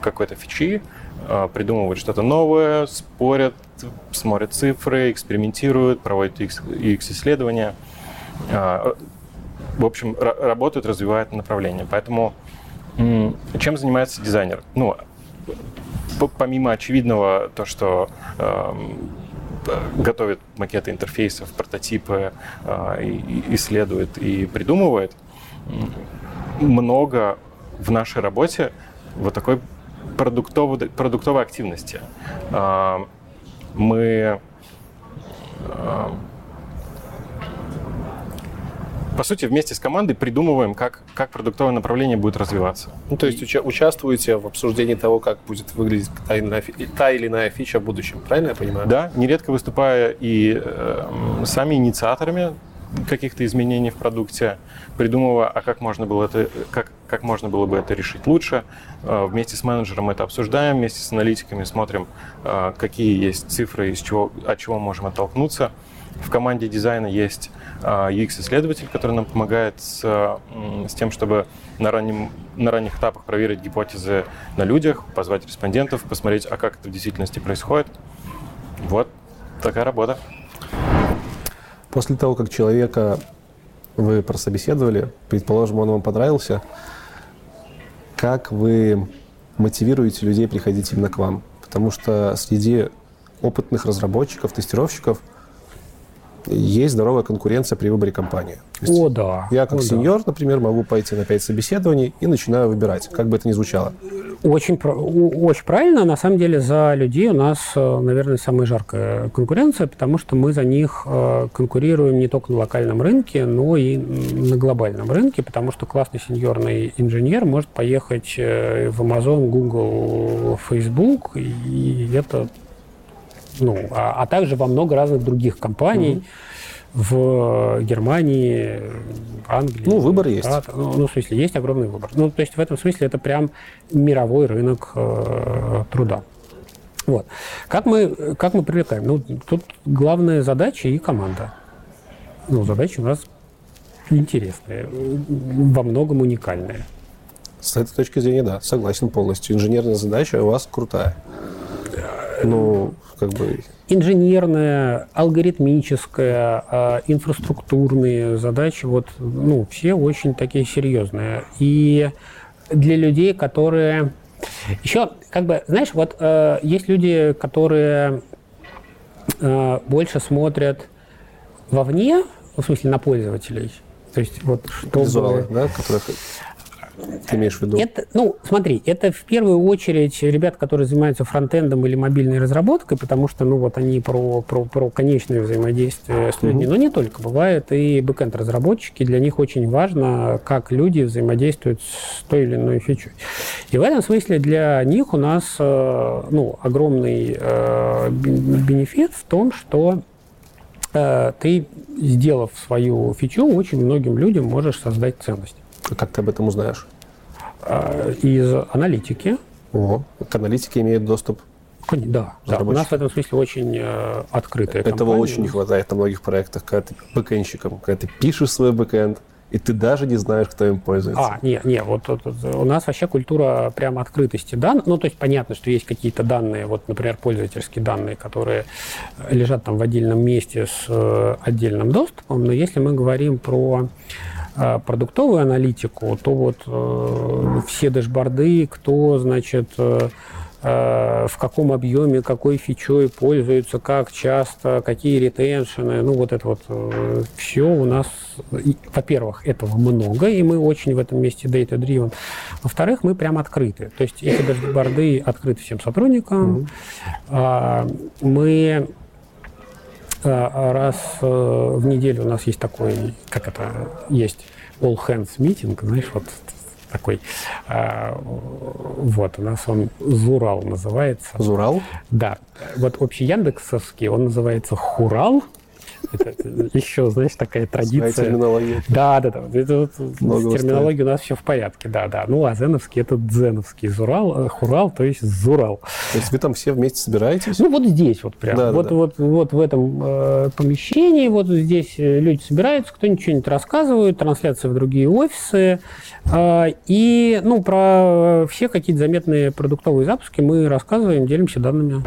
какой-то фичи, а, придумывают что-то новое, спорят, смотрят цифры, экспериментируют, проводят UX-исследования. А, в общем, ра- работают, развивают направление. Поэтому чем занимается дизайнер? Ну, помимо очевидного, то, что п- готовит макеты интерфейсов, прототипы, э, исследует и придумывает, много в нашей работе вот такой продуктовой, продуктовой активности. А, Мы а, по сути, вместе с командой придумываем, как, как продуктовое направление будет развиваться. Ну, то есть уча- участвуете в обсуждении того, как будет выглядеть та или иная, та или иная фича в будущем. Правильно я понимаю? Да, нередко выступая и э, сами инициаторами каких-то изменений в продукте, придумывая, а как можно было это, как, как можно было бы это решить лучше. Э, Вместе с менеджером это обсуждаем, вместе с аналитиками смотрим, э, какие есть цифры, из чего, от чего можем оттолкнуться. В команде дизайна есть UX-исследователь, который нам помогает с, с тем, чтобы на, раннем, на ранних этапах проверить гипотезы на людях, позвать респондентов, посмотреть, а как это в действительности происходит. Вот такая работа. После того, как человека вы прособеседовали, предположим, он вам понравился, как вы мотивируете людей приходить именно к вам? Потому что среди опытных разработчиков, тестировщиков есть здоровая конкуренция при выборе компании. О, да. Я как О, да. сеньор, например, могу пойти на 5 собеседований и начинаю выбирать, как бы это ни звучало. Очень, очень правильно. На самом деле за людей у нас, э, наверное, самая жаркая конкуренция, потому что мы за них э, конкурируем не только на локальном рынке, но и на глобальном рынке, потому что классный сеньорный инженер может поехать э, в Amazon, Google, Facebook, и это, ну, а, а также во много разных других компаний. В Германии, Англии. Ну, выбор есть. Да, ну, ну, в смысле, есть огромный выбор. Ну, то есть в этом смысле это прям мировой рынок э, труда. Вот. Как мы, как мы привлекаем? Ну, тут главная задача и команда. Ну, задача у нас интересная, во многом уникальная. С этой точки зрения, да, согласен полностью. Инженерная задача у вас крутая. Ну, как бы инженерная, алгоритмическая, э, инфраструктурные задачи, вот, ну, все очень такие серьезные. И для людей, которые... Еще, как бы, знаешь, вот э, есть люди, которые э, больше смотрят вовне, в смысле на пользователей. То есть вот чтобы... визуалы, да, которых ты имеешь в виду? Это, ну, смотри, это в первую очередь ребят, которые занимаются фронтендом или мобильной разработкой, потому что, ну, вот они про, про, про конечное взаимодействие с людьми. Но не только. Бывает и бэкэнд-разработчики. Для них очень важно, как люди взаимодействуют с той или иной фичой. И в этом смысле для них у нас, э, ну, огромный э, бенефит в том, что э, ты, сделав свою фичу, очень многим людям можешь создать ценность. Как ты об этом узнаешь? А, из аналитики. О, к аналитике имеют доступ. Да, да. у нас в этом смысле очень э, открытая Этого компания. очень не хватает на многих проектах, когда ты бэкэнщиком, когда ты пишешь свой бэкэнд, и ты даже не знаешь, кто им пользуется. А, не, не, вот, вот, вот у нас вообще культура прям открытости данных. Ну, то есть понятно, что есть какие-то данные, вот, например, пользовательские данные, которые лежат там в отдельном месте с э, отдельным доступом, но если мы говорим про продуктовую аналитику, то вот э, все дэшборды, кто, значит, э, э, в каком объеме, какой фичой пользуются, как часто, какие ретеншены, ну вот это вот все у нас, во-первых, этого много, и мы очень в этом месте data-driven. Во-вторых, мы прям открыты. То есть эти дашборды открыты всем сотрудникам. А, Мы а, раз э, в неделю у нас есть такой, как это, есть all hands meeting, знаешь, вот такой, а, вот, у нас он Зурал называется. Зурал? Да. Вот общий Яндексовский, он называется Хурал. Это, еще, знаешь, такая Своя традиция. терминология. Да, да, да. Это, вот с терминологией у нас все в порядке, да, да. Ну, а Зеновский это Дзеновский, Зурал, э, Хурал, то есть Зурал. То есть вы там все вместе собираетесь? Ну, вот здесь вот прям. Да, вот, да. вот, вот в этом э, помещении, вот здесь э, люди собираются, кто-нибудь что-нибудь рассказывает, трансляции в другие офисы. Э, и, ну, про все какие-то заметные продуктовые запуски мы рассказываем, делимся данными.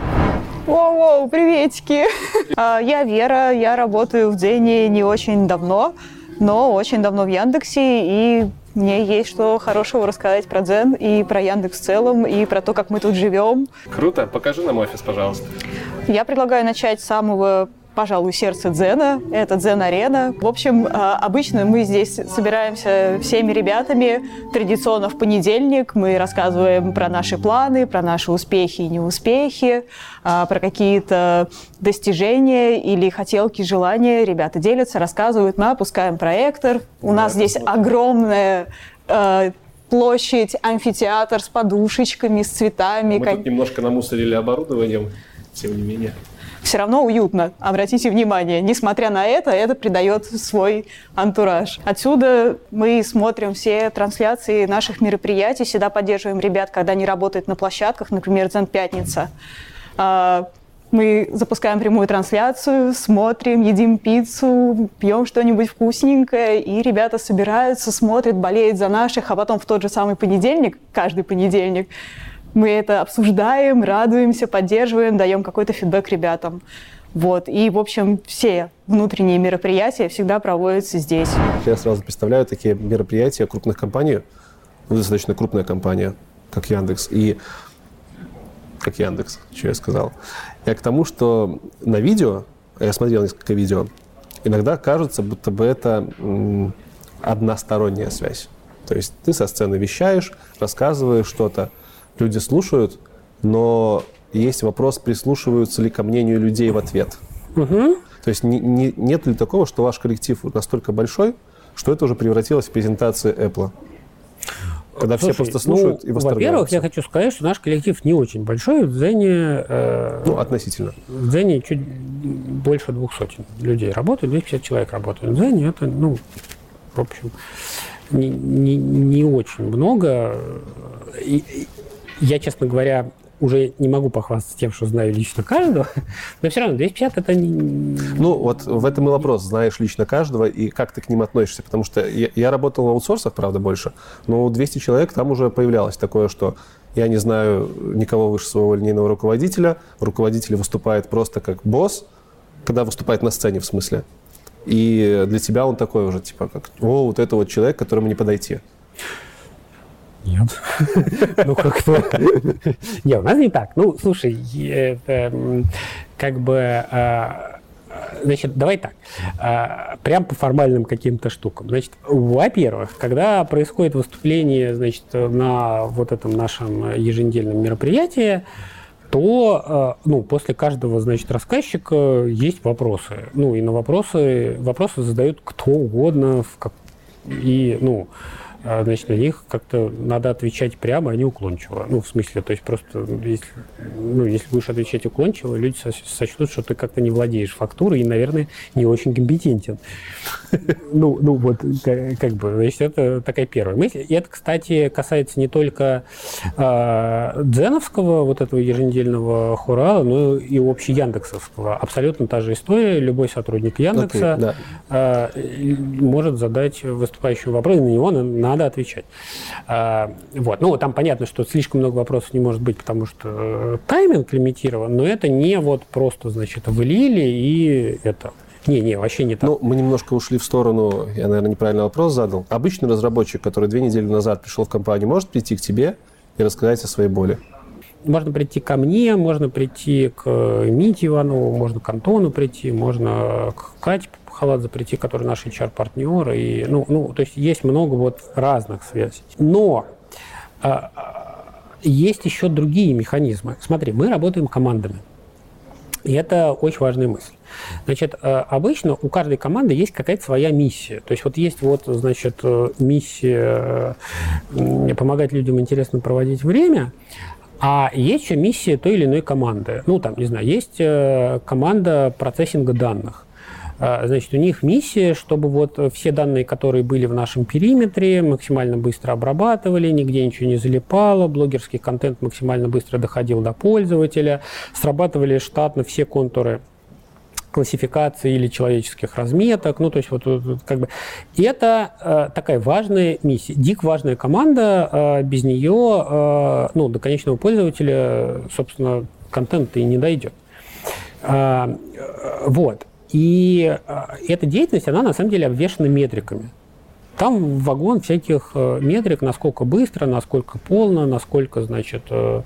Воу-воу, приветики! А, Я Вера, я работаю в Дзене не очень давно, но очень давно в Яндексе, и мне есть что хорошего рассказать про Дзен и про Яндекс в целом, и про то, как мы тут живем. Круто. Покажи нам офис, пожалуйста. Я предлагаю начать с самого, пожалуй, сердца Дзена. Это Дзен-арена. В общем, а, обычно мы здесь собираемся всеми ребятами. Традиционно в понедельник мы рассказываем про наши планы, про наши успехи и неуспехи, а, про какие-то достижения или хотелки, желания. Ребята делятся, рассказывают. Мы опускаем проектор. У нас здесь огромная э, площадь, амфитеатр с подушечками, с цветами. Мы кон- тут немножко намусорили оборудованием, тем не менее. Все равно уютно. Обратите внимание, несмотря на это, это придает свой антураж. Отсюда мы смотрим все трансляции наших мероприятий, всегда поддерживаем ребят, когда они работают на площадках, например, Дзен Пятница. А, Мы запускаем прямую трансляцию, смотрим, едим пиццу, пьем что-нибудь вкусненькое, и ребята собираются, смотрят, болеют за наших, а потом в тот же самый понедельник, каждый понедельник, мы это обсуждаем, радуемся, поддерживаем, даем какой-то фидбэк ребятам. Вот. И, в общем, все внутренние мероприятия всегда проводятся здесь. Я сразу представляю такие мероприятия крупных компаний, ну, достаточно крупная компания, как Яндекс, и как Яндекс, что я сказал. Я к тому, что на видео, я смотрел несколько видео, иногда кажется, будто бы это односторонняя связь. То есть ты со сцены вещаешь, рассказываешь что-то, люди слушают, но есть вопрос, прислушиваются ли ко мнению людей в ответ. То есть не, не- нет ли такого, что ваш коллектив настолько большой, что это уже превратилось в презентацию Apple? Когда все Слушай, просто слушают ну, и Во-первых, восторгаются. я хочу сказать, что наш коллектив не очень большой. В Дзене, э, Ну, относительно. в Дзене чуть больше двух сотен людей работают, 250 человек работают. В Дзене это, ну, в общем, не, не, не очень много. И я, честно говоря, уже не могу похвастаться тем, что знаю лично каждого, но все равно 250 это не... Ну, вот в этом и вопрос. Знаешь лично каждого и как ты к ним относишься. Потому что я, я работал в аутсорсах, правда, больше, но у 200 человек там уже появлялось такое, что я не знаю никого выше своего линейного руководителя. Руководитель выступает просто как босс, когда выступает на сцене, в смысле. И для тебя он такой уже, типа, как, о, вот это вот человек, к которому не подойти. Нет. Ну, как-то... Не, у нас не так. Ну, слушай, это как бы... а, Значит, давай так. А, Прям по формальным каким-то штукам. Значит, во-первых, когда происходит выступление, значит, на вот этом нашем еженедельном мероприятии, то э, ну, после каждого, значит, рассказчика есть вопросы. Ну, и на вопросы, вопросы задают кто угодно, в как- и, ну, значит, на них как-то надо отвечать прямо, а не уклончиво. Ну, в смысле, то есть просто, если, ну, если будешь отвечать уклончиво, люди со- сочтут, что ты как-то не владеешь фактурой и, наверное, не очень компетентен. Ну, ну вот, ка- как бы, значит, это такая первая мысль. И это, кстати, касается не только э, дзеновского вот этого еженедельного хурала, но и общий яндексовского. Абсолютно та же история. Любой сотрудник Яндекса и может задать выступающему вопрос, на него на- надо отвечать. А, Вот. Ну, там понятно, что слишком много вопросов не может быть, потому что э, тайминг лимитирован, но это не вот просто, значит, влили и это. Не-не, вообще не так. Ну, мы немножко ушли в сторону, я, наверное, неправильный вопрос задал. Обычный разработчик, который две недели назад пришел в компанию, может прийти к тебе и рассказать о своей боли? Можно прийти ко мне, можно прийти к Мите Иванову, можно к Антону прийти, можно к Кате Халадзе прийти, который наш HR-партнер. И, ну, ну, то есть есть много вот разных связей. Но а, а, есть еще другие механизмы. Смотри, мы работаем командами. И это очень важная мысль. Значит, э, обычно у каждой команды есть какая-то своя миссия. То есть вот есть вот, значит, э, миссия помогать людям интересно проводить время, а есть еще миссия той или иной команды. Ну, там, не знаю, есть э, команда процессинга данных. Э, Значит, у них миссия, чтобы вот все данные, которые были в нашем периметре, максимально быстро обрабатывали, нигде ничего не залипало, блогерский контент максимально быстро доходил до пользователя, срабатывали штатно все контуры классификации или человеческих разметок. Ну, то есть вот- вот как бы... И это э, такая важная миссия. Дик важная команда, э, без нее, э, ну, до конечного пользователя, собственно, контент и не дойдет. А, э, вот. И э, эта деятельность, она на самом деле обвешена метриками. Там вагон всяких э, метрик, насколько быстро, насколько полно, насколько, значит, э,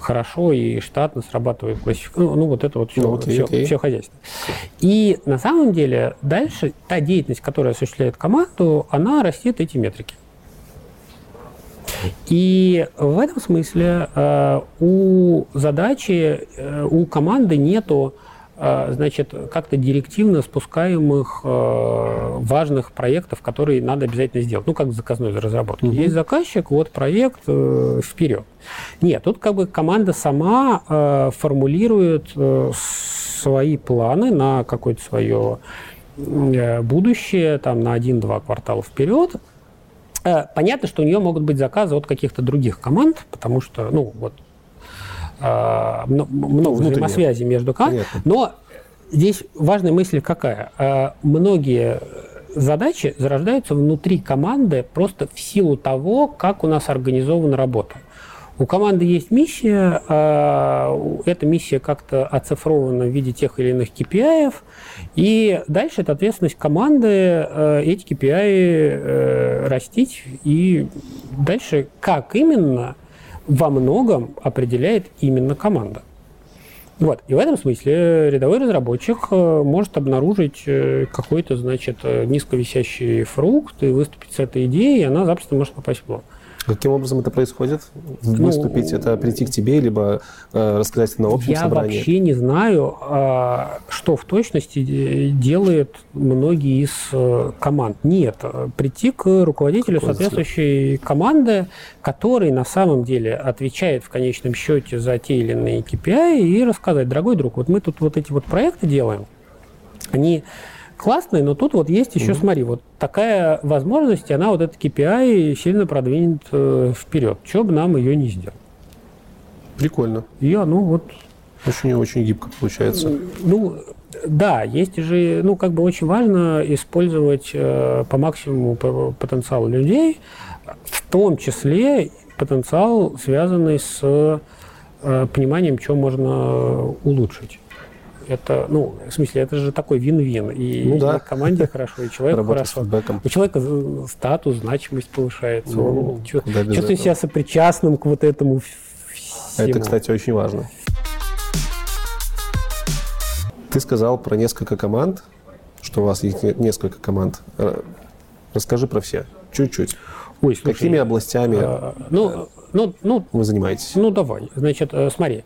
хорошо и штатно срабатывает классификация. Ну, ну, вот это вот все, Ну, окей, окей. хозяйство. И на самом деле дальше та деятельность, которая осуществляет команду, она растет эти метрики. И в этом смысле э, у задачи, э, у команды нету э, значит, как-то директивно спускаемых э, важных проектов, которые надо обязательно сделать. Ну, как заказной разработке. Есть заказчик, вот проект, э, вперед. Нет, тут как бы команда сама э, формулирует э, свои планы на какое-то свое э, будущее, там, на один-два квартала вперед, Э, Понятно, что у нее могут быть заказы от каких-то других команд, потому что, ну, вот, э, мно- много взаимосвязи между. Понятно. Но здесь важная мысль какая? Э, Многие задачи зарождаются внутри команды просто в силу того, как у нас организована работа. У команды есть миссия, а, эта миссия как-то оцифрована в виде тех или иных KPI, и дальше это ответственность команды э, эти KPI э, растить, и дальше как именно во многом определяет именно команда. Вот. И в этом смысле рядовой разработчик э, может обнаружить э, какой-то, значит, э, низковисящий фрукт и выступить с этой идеей, и она запросто может попасть в блог. Каким образом это происходит? Ну, Выступить, это прийти к тебе, либо э, рассказать на общем Я собрании? вообще не знаю, а, что в точности де- делает многие из э, команд. Нет, э, прийти к руководителю Руководителю. соответствующей команды, который на самом деле отвечает в конечном счете за те или иные KPI, и рассказать, дорогой друг, вот мы тут вот эти вот проекты делаем, они классные, но тут вот есть еще, смотри, вот такая возможность, и она вот этот KPI сильно продвинет э, вперед. Чего бы нам ее не сделать? Прикольно. И оно вот Очень-очень гибко получается. Ну, да, есть же, ну, как бы очень важно использовать э, по максимуму потенциал людей, в том числе потенциал, связанный с э, пониманием, что можно улучшить. Это, ну, в смысле, это же такой вин-вин. И, Ну да. и команде хорошо, и человеку хорошо. У человека статус, значимость повышается. Ну, он чувствует себя сопричастным к вот этому всему. Это, кстати, очень важно. Ты сказал про несколько команд, что у вас есть не- несколько команд. Расскажи про все. Чуть-чуть. Ой, слушай, Какими областями э, ну, ну, ну, вы занимаетесь? Ну, давай. Значит, э, смотри.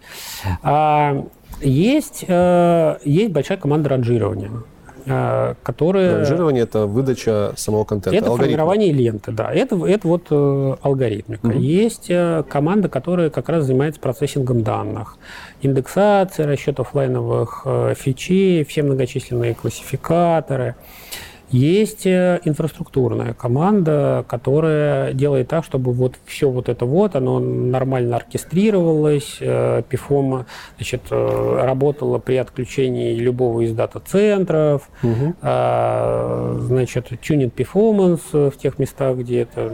А, Есть, э, есть большая команда ранжирования, э, которая... Ранжирование – это выдача самого контента. Это алгоритма. формирование ленты, да. Это, это вот э, алгоритмика. Мгм. Есть э, команда, которая как раз занимается процессингом данных. Индексация, расчет оффлайновых э, фичей, все многочисленные классификаторы. Есть э, инфраструктурная команда, которая делает так, чтобы вот все вот это вот, оно нормально оркестрировалось, э, PIFOM значит, э, работало при отключении любого из дата-центров, а, значит, тюнинг performance в тех местах, где это...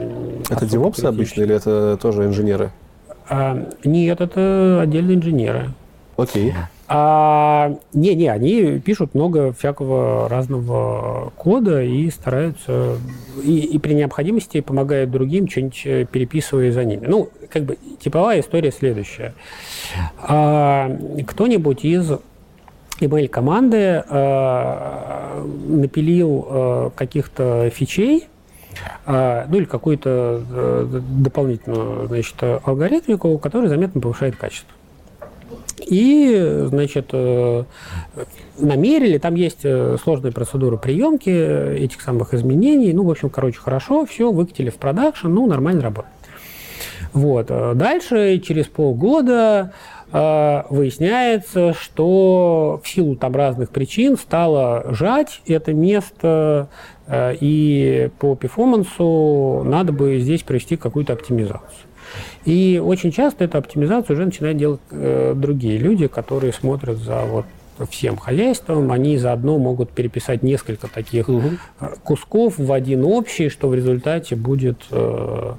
Это девопсы обычно или это тоже инженеры? А, нет, это отдельные инженеры. Окей. А, не, не, они пишут много всякого разного кода и стараются, и, и при необходимости помогают другим, что-нибудь э, переписывая за ними. Ну, как бы типовая история следующая. А, кто-нибудь из email команды э, напилил э, каких-то фичей, э, ну или какую-то дополнительную значит, алгоритмику, которая заметно повышает качество. И, значит, э, намерили, там есть э, сложная процедура приемки этих самых изменений. Ну, в общем, короче, хорошо, все, выкатили в продакшн, ну, нормально работает. Вот. э, Дальше, через полгода, выясняется, что в силу там разных причин стало жать это место, и по перформансу надо бы здесь провести какую-то оптимизацию. И очень часто эту оптимизацию уже начинают делать э, другие люди, которые смотрят за вот всем хозяйством, они заодно могут переписать несколько таких э, кусков в один общий, что в результате будет э,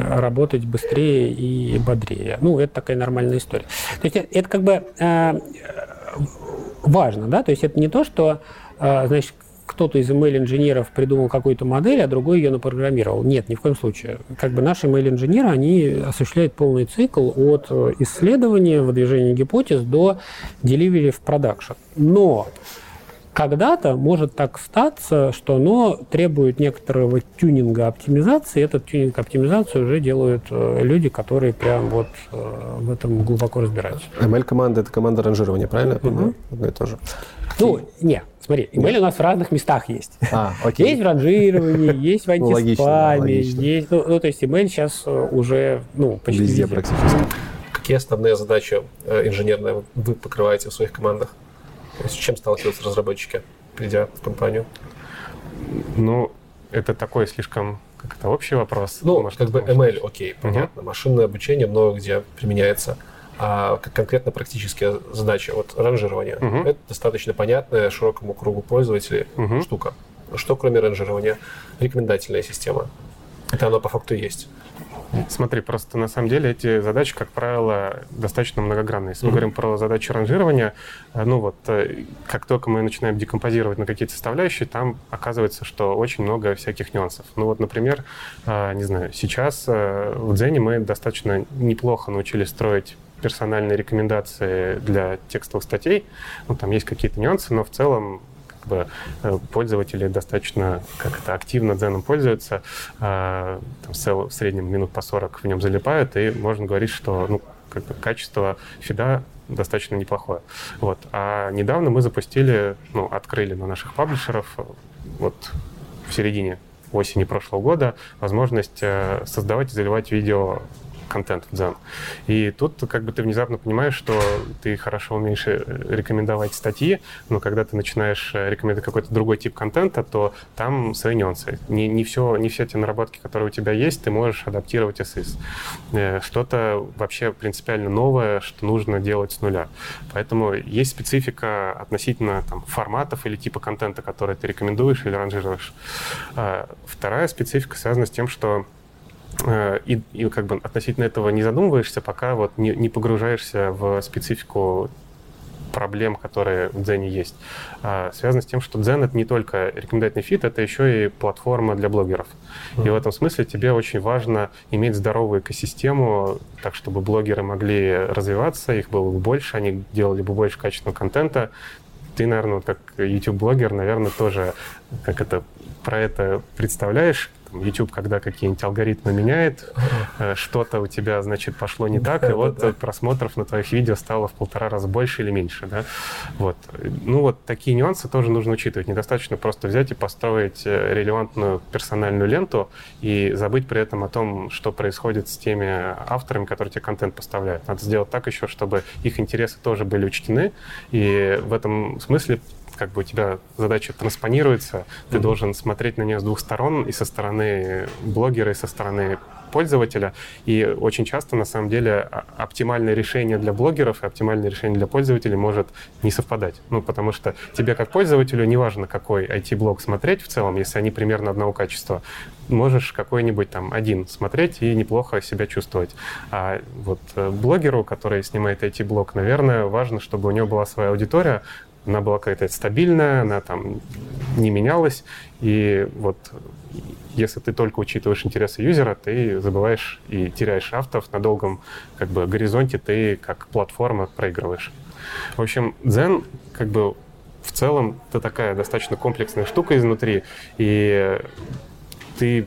работать быстрее и бодрее. Ну, это такая нормальная история. То есть это, это как бы э, важно, да, то есть это не то, что, э, значит, кто-то из email-инженеров придумал какую-то модель, а другой ее напрограммировал. Нет, ни в коем случае. Как бы наши email-инженеры, они осуществляют полный цикл от э, исследования, выдвижения гипотез до delivery в продакшн. Но когда-то может так статься, что оно требует некоторого тюнинга оптимизации. Этот тюнинг оптимизации уже делают э, люди, которые прям вот э, в этом глубоко разбираются. ML-команда – это команда ранжирования, правильно я понимаю? Одно и то же. Ну, не, смотри, email у нас в разных местах есть. А, окей. Есть в ранжировании, есть в Ну, антиспаме, есть... Ну, ну, то есть email сейчас э, уже, ну, почти Везде везде. практически. Какие основные задачи э, инженерные вы покрываете в своих командах? То есть с чем сталкиваются разработчики, придя в компанию? Ну, это такой слишком как это общий вопрос. Ну, Может, как бы ML, окей, понятно. Машинное обучение много где применяется. А конкретно практические задачи, вот ранжирование, Мгм. это достаточно понятная широкому кругу пользователей Мгм. штука. Что кроме ранжирования? Рекомендательная система. Это оно по факту есть. Смотри, просто на самом деле эти задачи, как правило, достаточно многогранные. Если мы Мгм. говорим про задачи ранжирования, э, ну вот, э, как только мы начинаем декомпозировать на какие-то составляющие, там оказывается, что очень много всяких нюансов. Ну вот, например, э, не знаю, сейчас в Дзене мы достаточно неплохо научились строить персональные рекомендации для текстовых статей. Ну, там есть какие-то нюансы, но в целом как бы, э, пользователи достаточно как это активно дзеном пользуются, э, там, в среднем минут по 40 в нем залипают, и можно говорить, что ну, как бы качество фида достаточно неплохое. Вот. А недавно мы запустили, ну, открыли на наших паблишеров вот в середине осени прошлого года возможность э, создавать и заливать видео контент в Дзен. И тут как бы ты внезапно понимаешь, что ты хорошо умеешь э, рекомендовать статьи, но когда ты начинаешь э, рекомендовать какой-то другой тип контента, то там свои нюансы. Не, не, все, не все те наработки, которые у тебя есть, ты можешь адаптировать SIS. Э, что-то вообще принципиально новое, что нужно делать с нуля. Поэтому есть специфика относительно там, форматов или типа контента, который ты рекомендуешь или ранжируешь. А вторая специфика связана с тем, что и, и как бы относительно этого не задумываешься, пока вот не, не погружаешься в специфику проблем, которые в Дзене есть. А, связано с тем, что Дзен — это не только рекомендательный фит, это еще и платформа для блогеров. Mm-hmm. И в этом смысле тебе очень важно иметь здоровую экосистему, так, чтобы блогеры могли развиваться, их было бы больше, они делали бы больше качественного контента. Ты, наверное, вот как YouTube-блогер, наверное, тоже как это про это представляешь, YouTube, когда какие-нибудь алгоритмы меняет, э, что-то у тебя, значит, пошло не так, и вот просмотров на твоих видео стало в полтора раза больше или меньше, да? Вот. Ну вот такие нюансы тоже нужно учитывать. Недостаточно просто взять и построить э, релевантную персональную ленту и забыть при этом о том, что происходит с теми авторами, которые тебе контент поставляют. Надо сделать так еще, чтобы их интересы тоже были учтены, и в этом смысле как бы у тебя задача транспонируется, ты mm-hmm. должен смотреть на нее с двух сторон, и со стороны блогера, и со стороны пользователя. И очень часто, на самом деле, оптимальное решение для блогеров и оптимальное решение для пользователей может не совпадать. Ну, потому что тебе, как пользователю, неважно, какой IT-блог смотреть в целом, если они примерно одного качества, можешь какой-нибудь там один смотреть и неплохо себя чувствовать. А вот э, блогеру, который снимает IT-блог, наверное, важно, чтобы у него была своя аудитория, она была какая-то стабильная, она там не менялась. И вот если ты только учитываешь интересы юзера, ты забываешь и теряешь авторов на долгом как бы, горизонте, ты как платформа проигрываешь. В общем, Zen как бы в целом это такая достаточно комплексная штука изнутри, и ты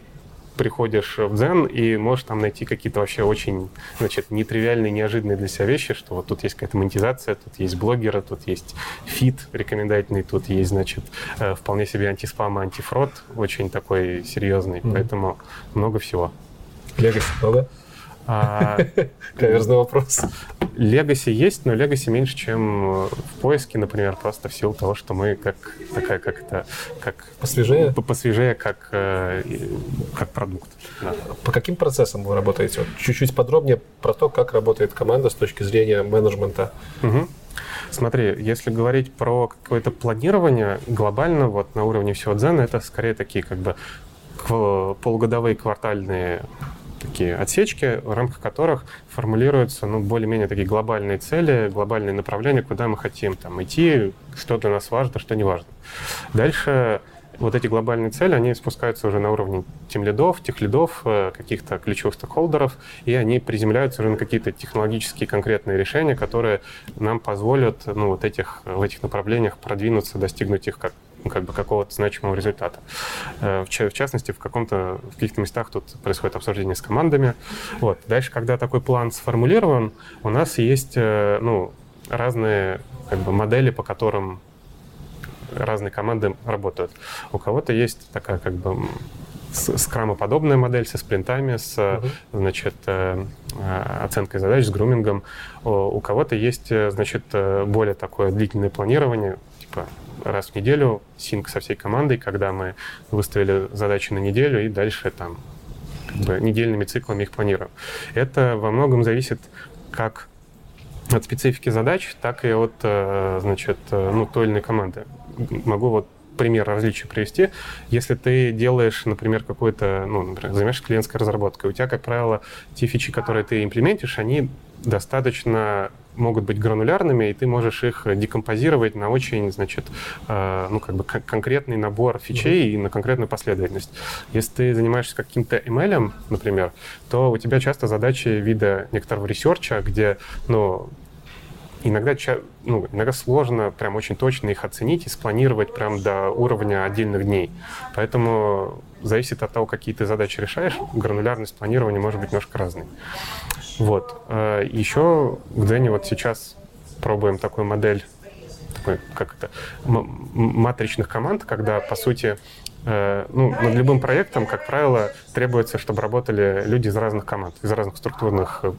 приходишь в Дзен и можешь там найти какие-то вообще очень, значит, нетривиальные, неожиданные для себя вещи, что вот тут есть какая-то монетизация, тут есть блогеры, тут есть feed рекомендательный, тут есть, значит, э, вполне себе антиспам антифрод, очень такой серьезный, mm-hmm. поэтому много всего. Legacy много? А, Каверзный вопрос. Legacy есть, но Legacy меньше, чем в поиске, например, просто в силу того, что мы как такая, как это, как посвежее, посвежее, как э, как продукт. Да. По каким процессам вы работаете? Вот чуть-чуть подробнее про то, как работает команда с точки зрения менеджмента. Угу. Смотри, если говорить про какое-то планирование глобально, вот на уровне всего дзена, это скорее такие как бы полугодовые квартальные такие отсечки, в рамках которых формулируются ну, более-менее такие глобальные цели, глобальные направления, куда мы хотим там, идти, что для нас важно, что не важно. Дальше вот эти глобальные цели, они спускаются уже на уровне тем лидов, тех лидов, э, каких-то ключевых стейкхолдеров, и они приземляются уже на какие-то технологические конкретные решения, которые нам позволят ну, вот этих, в этих направлениях продвинуться, достигнуть их как как бы какого-то значимого результата. Э, в, в частности, в каком-то, в каких-то местах тут происходит обсуждение с командами. Вот. Дальше, когда такой план сформулирован, у нас есть, э, ну, разные как бы модели, по которым разные команды работают. У кого-то есть такая как бы скрамоподобная модель со спринтами, с uh-huh. значит, э, оценкой задач, с грумингом. У кого-то есть, значит, более такое длительное планирование, типа раз в неделю синк со всей командой, когда мы выставили задачи на неделю и дальше там как бы, недельными циклами их планируем. Это во многом зависит как от специфики задач, так и от, э, значит, э, ну, той или иной команды. Могу вот пример различия привести. Если ты делаешь, например, какой-то, ну, например, занимаешься клиентской разработкой, у тебя, как правило, те фичи, которые ты имплементишь, они достаточно могут быть гранулярными, и ты можешь их декомпозировать на очень, значит, э, ну, как бы конкретный набор фичей mm-hmm. и на конкретную последовательность. Если ты занимаешься каким-то ML, например, то у тебя часто задачи вида некоторого research а, где, ну, иногда, ну, иногда сложно прям очень точно их оценить и спланировать прям до уровня отдельных дней. Поэтому зависит от того, какие ты задачи решаешь, гранулярность планирования может быть немножко разной. Вот. Э, Еще в Дзене вот сейчас пробуем такую модель, такой, как это, матричных команд, когда, по сути, э, ну, над любым проектом, как правило, требуется, чтобы работали люди из разных команд, из разных структурных э,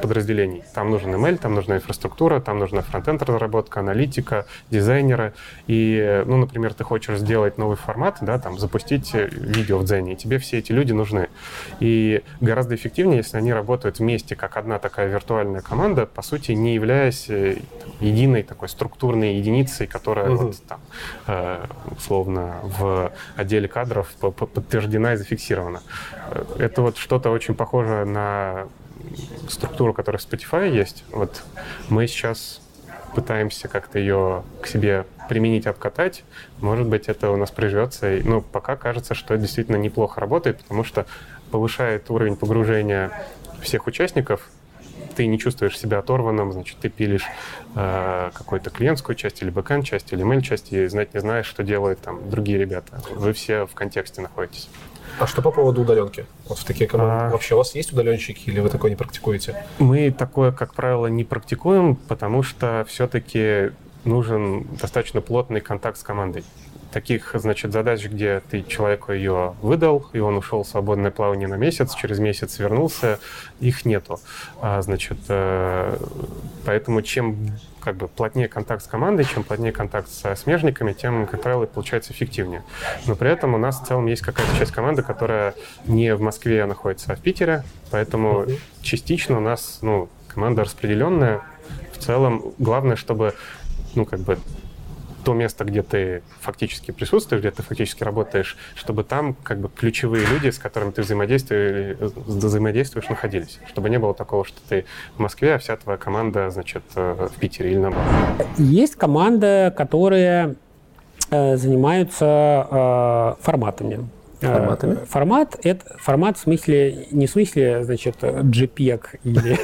подразделений. Там нужен ML, там нужна инфраструктура, там нужна фронтенд разработка, аналитика, дизайнеры. И, ну, например, ты хочешь сделать новый формат, да, там, запустить э, видео в Дзене, и тебе все эти люди нужны. И гораздо эффективнее, если они работают вместе, как одна такая виртуальная команда, по сути, не являясь э, единой такой структурной единицей, которая угу. вот там, э, условно, в отделе кадров подтверждена и зафиксирована. Это вот что-то очень похоже на структуру, которая в Spotify есть, вот мы сейчас пытаемся как-то ее к себе применить, обкатать. Может быть, это у нас приживется. Но ну, пока кажется, что это действительно неплохо работает, потому что повышает уровень погружения всех участников. Ты не чувствуешь себя оторванным, значит, ты пилишь э, какую-то клиентскую часть или бэкэнд часть или mail часть и знать не знаешь, что делают там другие ребята. Вы все в контексте находитесь. А что по поводу удаленки? Вот в такие команды. А... Вообще у вас есть удаленщики или вы такое не практикуете? Мы такое, как правило, не практикуем, потому что все-таки нужен достаточно плотный контакт с командой. Таких, значит, задач, где ты человеку ее выдал, и он ушел в свободное плавание на месяц, через месяц вернулся, их нету. А, значит, э, поэтому чем как бы плотнее контакт с командой, чем плотнее контакт со смежниками, тем, как правило, получается эффективнее. Но при этом у нас в целом есть какая-то часть команды, которая не в Москве находится, а в Питере, поэтому mm-hmm. частично у нас ну, команда распределенная. В целом главное, чтобы ну, как бы то место, где ты фактически присутствуешь, где ты фактически работаешь, чтобы там как бы ключевые люди, с которыми ты взаимодействуешь, взаимодействуешь находились. Чтобы не было такого, что ты в Москве, а вся твоя команда, значит, э, в Питере или наоборот. Есть команда, которые э, занимаются э, форматами. Форматами? Формат — это формат в смысле, не в смысле, значит, JPEG или...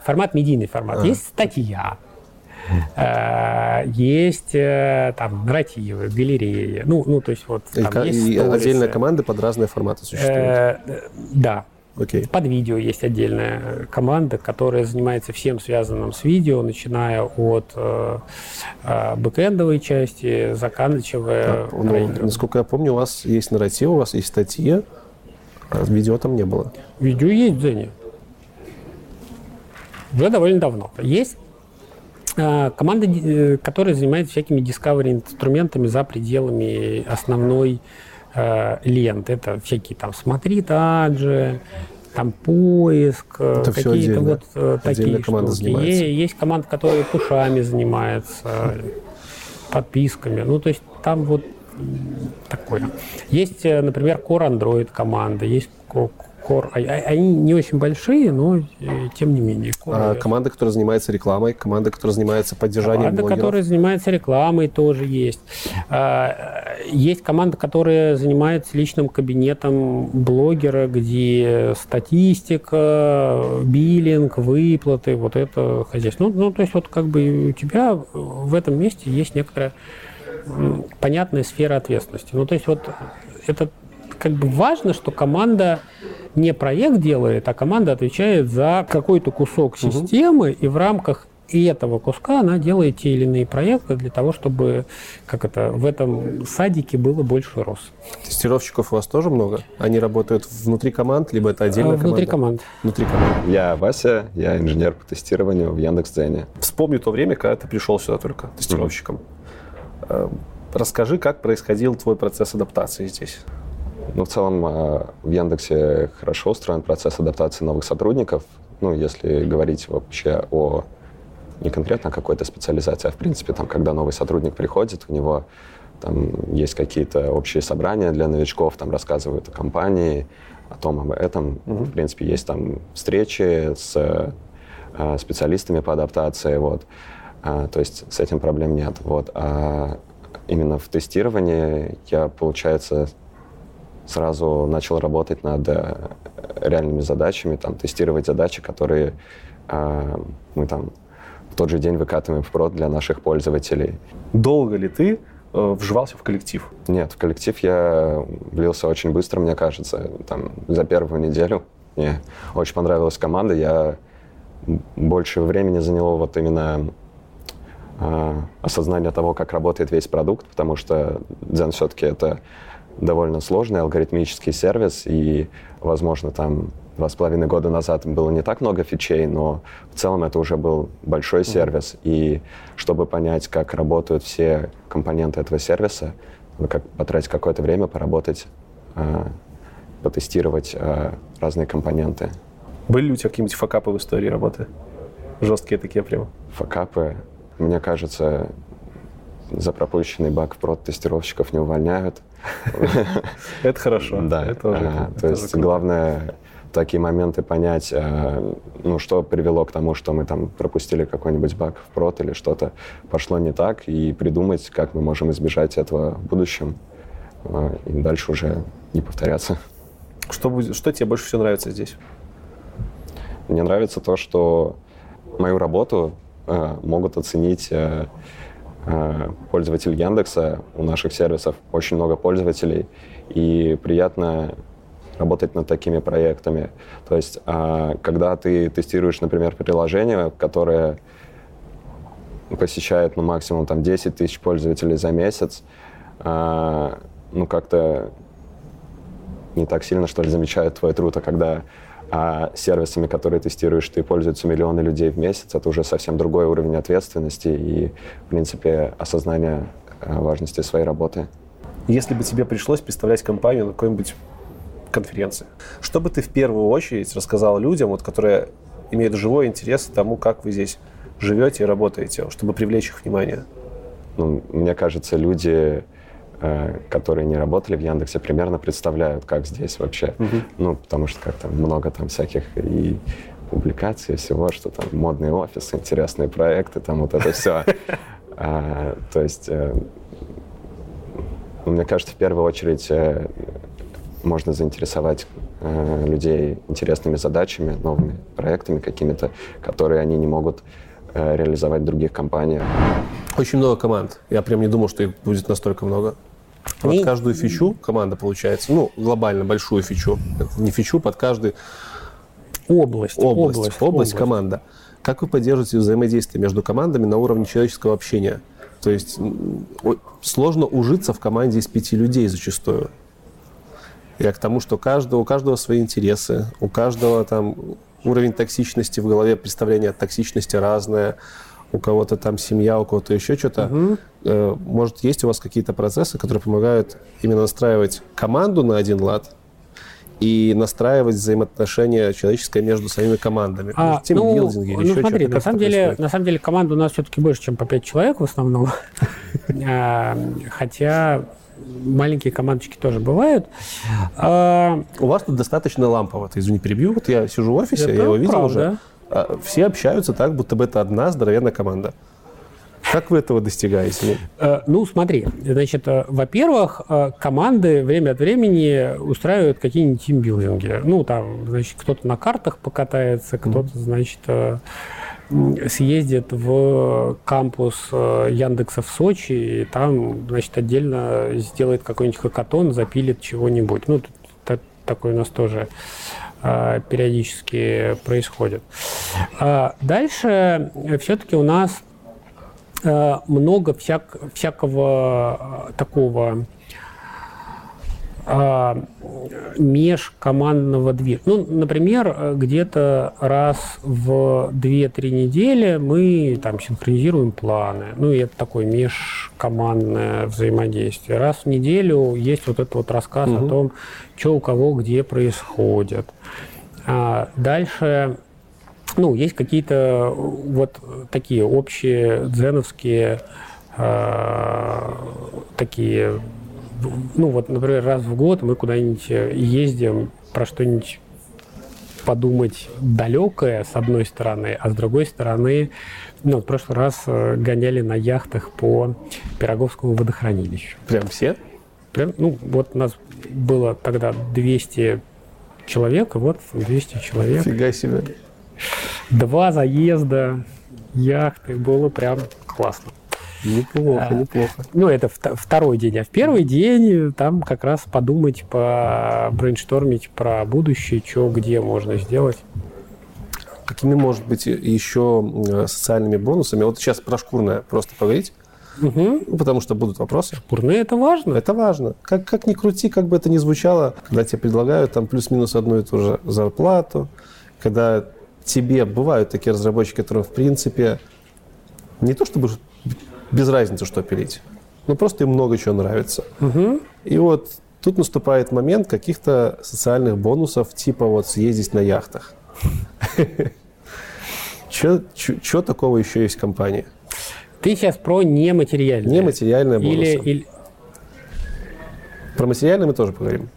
Формат, медийный формат. Есть статья, есть э, там нарративы, галереи. Ну, ну то есть вот там есть и отдельная команда под разные форматы существует. Э, да. Окей. Под видео есть отдельная команда, которая занимается всем связанным с видео, начиная от э, бэкэндовой части, заканчивая... Так, ну, насколько я помню, у вас есть нарратив, у вас есть статьи, а видео там не было. Видео есть Дзене. Уже довольно давно. Есть команда, э, которая занимается всякими discovery инструментами за пределами основной э, ленты. Это всякие там смотри таджи, там поиск, э, Это какие-то вот э, такие команда штуки. Есть, есть команда, которая пушами занимается, подписками. Ну, то есть там вот такое. Есть, например, Core Android команда, есть Core. А, а, они не очень большие, но э, тем не менее. а команда, которая занимается рекламой, команда, которая занимается поддержанием Команда, блогеров. которая занимается рекламой, тоже есть. А, есть команда, которая занимается личным кабинетом блогера, где статистика, биллинг, выплаты, вот это хозяйство. Ну, ну то есть вот как бы у тебя в этом месте есть некоторая понятная сфера ответственности. Ну, то есть вот это как бы важно, что команда не проект делает, а команда отвечает за какой-то кусок системы, угу. и в рамках и этого куска она делает те или иные проекты для того, чтобы как это, в этом садике было больше роз. Тестировщиков у вас тоже много? Они работают внутри команд, либо это отдельная внутри команда? Внутри команд. Внутри команд. Я Вася, я инженер по тестированию в Яндекс.Дзене. Вспомни то время, когда ты пришел сюда только тестировщиком. Mm-hmm. Расскажи, как происходил твой процесс адаптации здесь? Ну, в целом, э, в Яндексе хорошо устроен процесс адаптации новых сотрудников. Ну, если говорить вообще о не конкретно какой-то специализации, а в принципе, там, когда новый сотрудник приходит, у него там есть какие-то общие собрания для новичков, там рассказывают о компании, о том, об этом. Mm-hmm. В принципе, есть там встречи с э, специалистами по адаптации, вот. А, то есть с этим проблем нет, вот. А именно в тестировании я, получается, сразу начал работать над э, реальными задачами, там, тестировать задачи, которые э, мы там в тот же день выкатываем в прод для наших пользователей. Долго ли ты э, вживался в коллектив? Нет, в коллектив я влился очень быстро, мне кажется, там, за первую неделю. Мне очень понравилась команда, я больше времени заняло вот именно э, осознание того, как работает весь продукт, потому что Zen все-таки это довольно сложный алгоритмический сервис, и, возможно, там два с половиной года назад было не так много фичей, но в целом это уже был большой сервис, и чтобы понять, как работают все компоненты этого сервиса, надо как потратить какое-то время поработать, э, потестировать э, разные компоненты. Были ли у тебя какие-нибудь факапы в истории работы? Жесткие такие прямо. Факапы, мне кажется, за пропущенный баг прод тестировщиков не увольняют. Это хорошо. Да, то есть главное такие моменты понять, э, ну, что привело к тому, что мы там пропустили какой-нибудь баг в прод или что-то пошло не так, и придумать, как мы можем избежать этого в будущем, э, и дальше уже не повторяться. Что, будет, что тебе больше всего нравится здесь? Мне нравится то, что мою работу э, могут оценить э, пользователи Яндекса. У наших сервисов очень много пользователей, и приятно работать над такими проектами. То есть, э, когда ты тестируешь, например, приложение, которое посещает ну, максимум там, 10 тысяч пользователей за месяц, э, ну как-то не так сильно, что ли, замечают твой труд, а когда а сервисами, которые тестируешь, ты пользуются миллионы людей в месяц, это уже совсем другой уровень ответственности и, в принципе, осознание э, важности своей работы. Если бы тебе пришлось представлять компанию на какой-нибудь конференции, что бы ты в первую очередь рассказал людям, вот, которые имеют живой интерес к тому, как вы здесь живете и работаете, чтобы привлечь их внимание? Ну, мне кажется, люди, которые не работали в Яндексе, примерно представляют, как здесь вообще. Ну, потому что как там много там всяких и публикаций, всего, что там модные офисы, интересные проекты, там вот это все. А, То есть, э, мне кажется, в первую очередь э, можно заинтересовать э, людей интересными задачами, новыми проектами какими-то, которые они не могут э, реализовать в других компаниях. Очень много команд. Я прям не думал, что их будет настолько много. Под Они- каждую фичу команда получается, ну, глобально большую фичу, не фичу, под каждую Область, область, область, команда. Как вы поддерживаете взаимодействие между командами на уровне человеческого общения? То есть сложно ужиться в команде из пяти людей зачастую. Я к тому, что каждого, у каждого свои интересы, у каждого там уровень токсичности в голове, представление о токсичности разное, у кого-то там семья, у кого-то еще что-то. Э, Может, есть у вас какие-то процессы, которые помогают именно настраивать команду на один лад и настраивать взаимоотношения человеческое между самими командами? А, Может, тимбилдинги или ну, еще смотри, на самом, деле, происходит? на самом деле команда у нас все-таки больше, чем по 5 человек в основном. А, Хотя маленькие командочки тоже бывают. А, У вас тут достаточно лампово. Извини, перебью. Вот я сижу в офисе, я его видел уже. А, Все общаются так, будто бы это одна здоровенная команда. Как вы этого достигаете? Ну, Э, Ну, смотри, значит, э, во-первых, э, команды время от времени устраивают какие-нибудь тимбилдинги. Ну, там, значит, кто-то на картах покатается, кто-то, значит, съездит в кампус Яндекса в Сочи, и там, значит, отдельно сделает какой-нибудь хакатон, запилит чего-нибудь. Ну, тут та- такое у нас тоже периодически происходит. А Дальше все-таки у нас э, много всяк, всякого такого э, межкомандного движения. Ну, например, где-то раз в 2-3 недели мы там синхронизируем планы. Ну, и это такое межкомандное взаимодействие. Раз в неделю есть вот этот вот рассказ о том, что у кого где происходит. А дальше ну, есть какие-то вот такие общие дзеновские э, такие, ну вот, например, раз в год мы куда-нибудь ездим, про что-нибудь подумать далекое, с одной стороны, а с другой стороны, ну, в прошлый раз э, гоняли на яхтах по Пироговскому водохранилищу. Прям все? Прям, ну, вот у нас было тогда 200 человек, вот 200 человек. Фига себе. Два заезда, яхты, было прям классно. Неплохо, А, неплохо. Ну, это вт- второй день. А в первый день там как раз подумать, по брейнштормить про будущее, что где можно сделать. Какими, может быть, еще э, социальными бонусами? Вот сейчас про шкурное просто поговорить, Угу. ну, потому что будут вопросы. Шкурные это важно. Это важно. Как, как ни крути, как бы это ни звучало, когда тебе предлагают там плюс-минус одну и ту же зарплату, когда тебе бывают такие разработчики, которые, в принципе, не то чтобы без разницы, что пилить, но просто им много чего нравится. Мгм. И вот тут наступает момент каких-то социальных бонусов, типа вот съездить на яхтах. Что такого еще есть в компании? Ты сейчас про нематериальное. Нематериальные бонусы. Или, или, Про материальные мы тоже поговорим.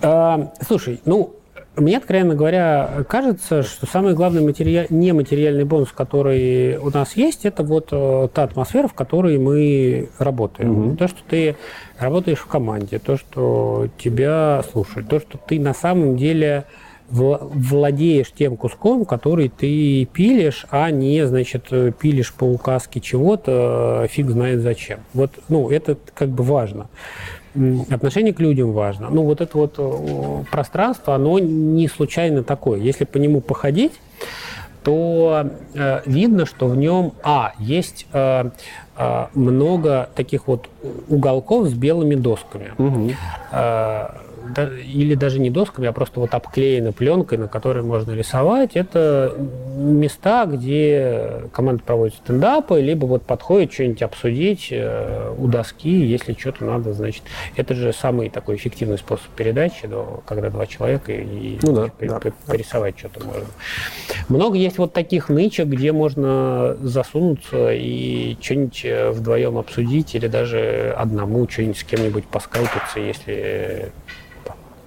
А, слушай, ну, мне, откровенно говоря, кажется, что самый главный материа- нематериальный бонус, который у нас есть, это вот э, та атмосфера, в которой мы работаем. То, что ты работаешь в команде, то, что тебя слушают, то, что ты на самом деле вла- владеешь тем куском, который ты пилишь, а не, значит, пилишь по указке чего-то, э, фиг знает зачем. Вот, ну, это как бы важно. Отношение к людям важно. Ну, вот это вот э, пространство, оно не случайно такое. Если по нему походить, то э, видно, что в нем, а, есть э, э, много таких вот уголков с белыми досками. Э, да- или даже не досками, а просто вот обклеены пленкой, на которой можно рисовать. Это места, где команда проводит стендапы, либо вот подходит что-нибудь обсудить э, у доски, если что-то надо, значит. Это же самый такой эффективный способ передачи, да, когда два человека и Ну да, пе- да, пе- порисовать что-то можно. Много есть вот таких нычек, где можно засунуться и что-нибудь э, вдвоем обсудить, или даже одному что-нибудь с кем-нибудь поскайпиться, если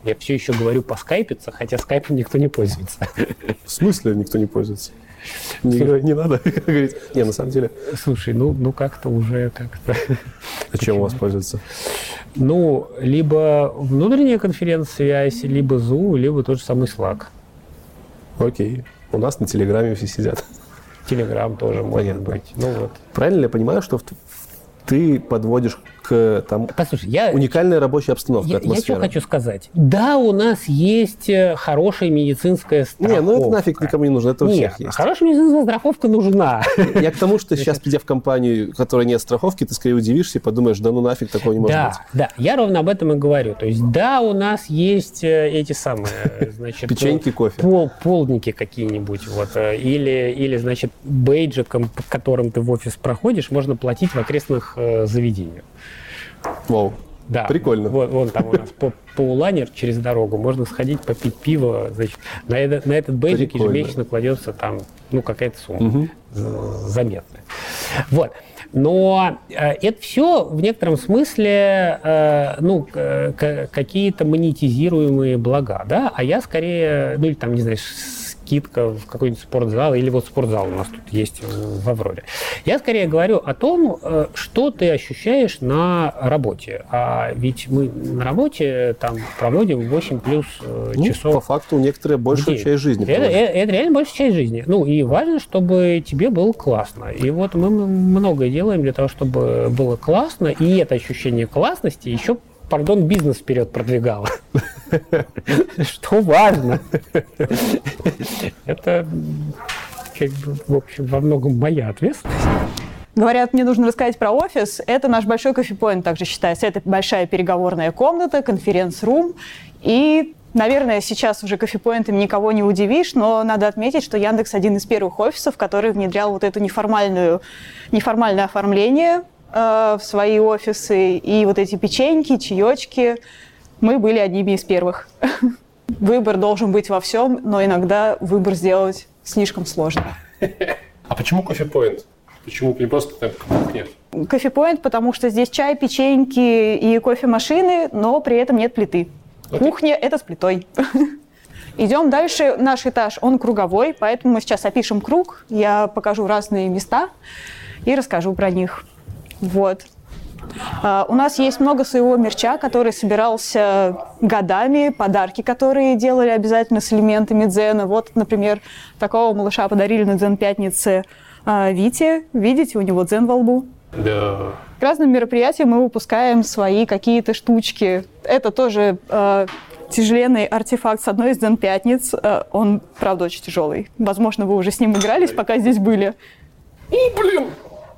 я все еще говорю поскайпиться, хотя скайпом никто не пользуется. В смысле никто не пользуется? Не, не надо говорить. Не, на самом деле, Слушай, ну, ну как-то уже как-то... о чем у вас пользуются? Ну, либо внутренняя конференц-связь, либо Zoom, либо тот же самый Slack. Окей. У нас на Телеграме все сидят. Telegram тоже может Понятно. быть. Ну вот. Правильно ли я понимаю, что ты подводишь к там Послушай, я, уникальной рабочей обстановке, я, я что хочу сказать. Да, у нас есть э, хорошая медицинская страховка. Не, ну это нафиг никому не нужно, это у Нет, всех есть. хорошая медицинская страховка нужна. Я к тому, что сейчас, придя в компанию, у которой нет страховки, ты скорее удивишься и подумаешь, да ну нафиг такого не может Да, быть. да, я ровно об этом и говорю. То есть, да, у нас есть э, эти самые, э, значит, Печеньки, кофе. пол, полники какие-нибудь, вот, или, или, значит, бейджиком, по которым ты в офис проходишь, можно платить в окрестных заведениях. Вау. Да. Прикольно. Вот, вон там у нас по, по уланер через дорогу, можно сходить попить пиво, значит, на, это- на этот бейджик ежемесячно кладется там, ну, какая-то сумма з- заметная. Вот. Но э, это все в некотором смысле, э, ну, какие-то монетизируемые блага, да, а я скорее, ну, или там, не знаю, скидка в какой-нибудь спортзал, или вот спортзал у нас тут есть в Авроре. Я скорее говорю о том, э, что ты ощущаешь на работе. А ведь мы на работе там проводим 8 плюс э, Ну, часов по факту некоторые большую Где? часть жизни. это, это- это реально большая часть жизни. Ну, и важно, чтобы тебе было классно. И вот мы многое делаем для того, чтобы было классно, и это ощущение классности еще пардон, бизнес вперед продвигало. Что важно. Это, как бы, в общем, во многом моя ответственность. Говорят, мне нужно рассказать про офис. Это наш большой кофепоинт также считается. Это большая переговорная комната, конференц-рум. И, наверное, сейчас уже кофепоинтами никого не удивишь, но надо отметить, что Яндекс один из первых офисов, который внедрял вот это неформальную, неформальное оформление э, в свои офисы. И вот эти печеньки, чаечки. Мы были одними из первых. Выбор должен быть во всем, но иногда выбор сделать слишком сложно. А почему кофе-поинт? Почему не просто там кухня? Кофепоинт, потому что здесь чай, печеньки и кофемашины, но при этом нет плиты. Кухня – это с плитой. Идем дальше. Наш этаж, он круговой, поэтому мы сейчас опишем круг. Я покажу разные места и расскажу про них. Вот. А, у нас есть много своего мерча, который собирался годами, подарки, которые делали обязательно с элементами дзена. Вот, например, такого малыша подарили на дзен пятнице а, Вите. Видите, у него дзен во лбу. Да. К разным мероприятиям мы выпускаем свои какие-то штучки. Это тоже э, тяжеленный артефакт с одной из дзен пятниц. Э, он, правда, очень тяжелый. Возможно, вы уже с ним игрались, пока здесь были. О, блин!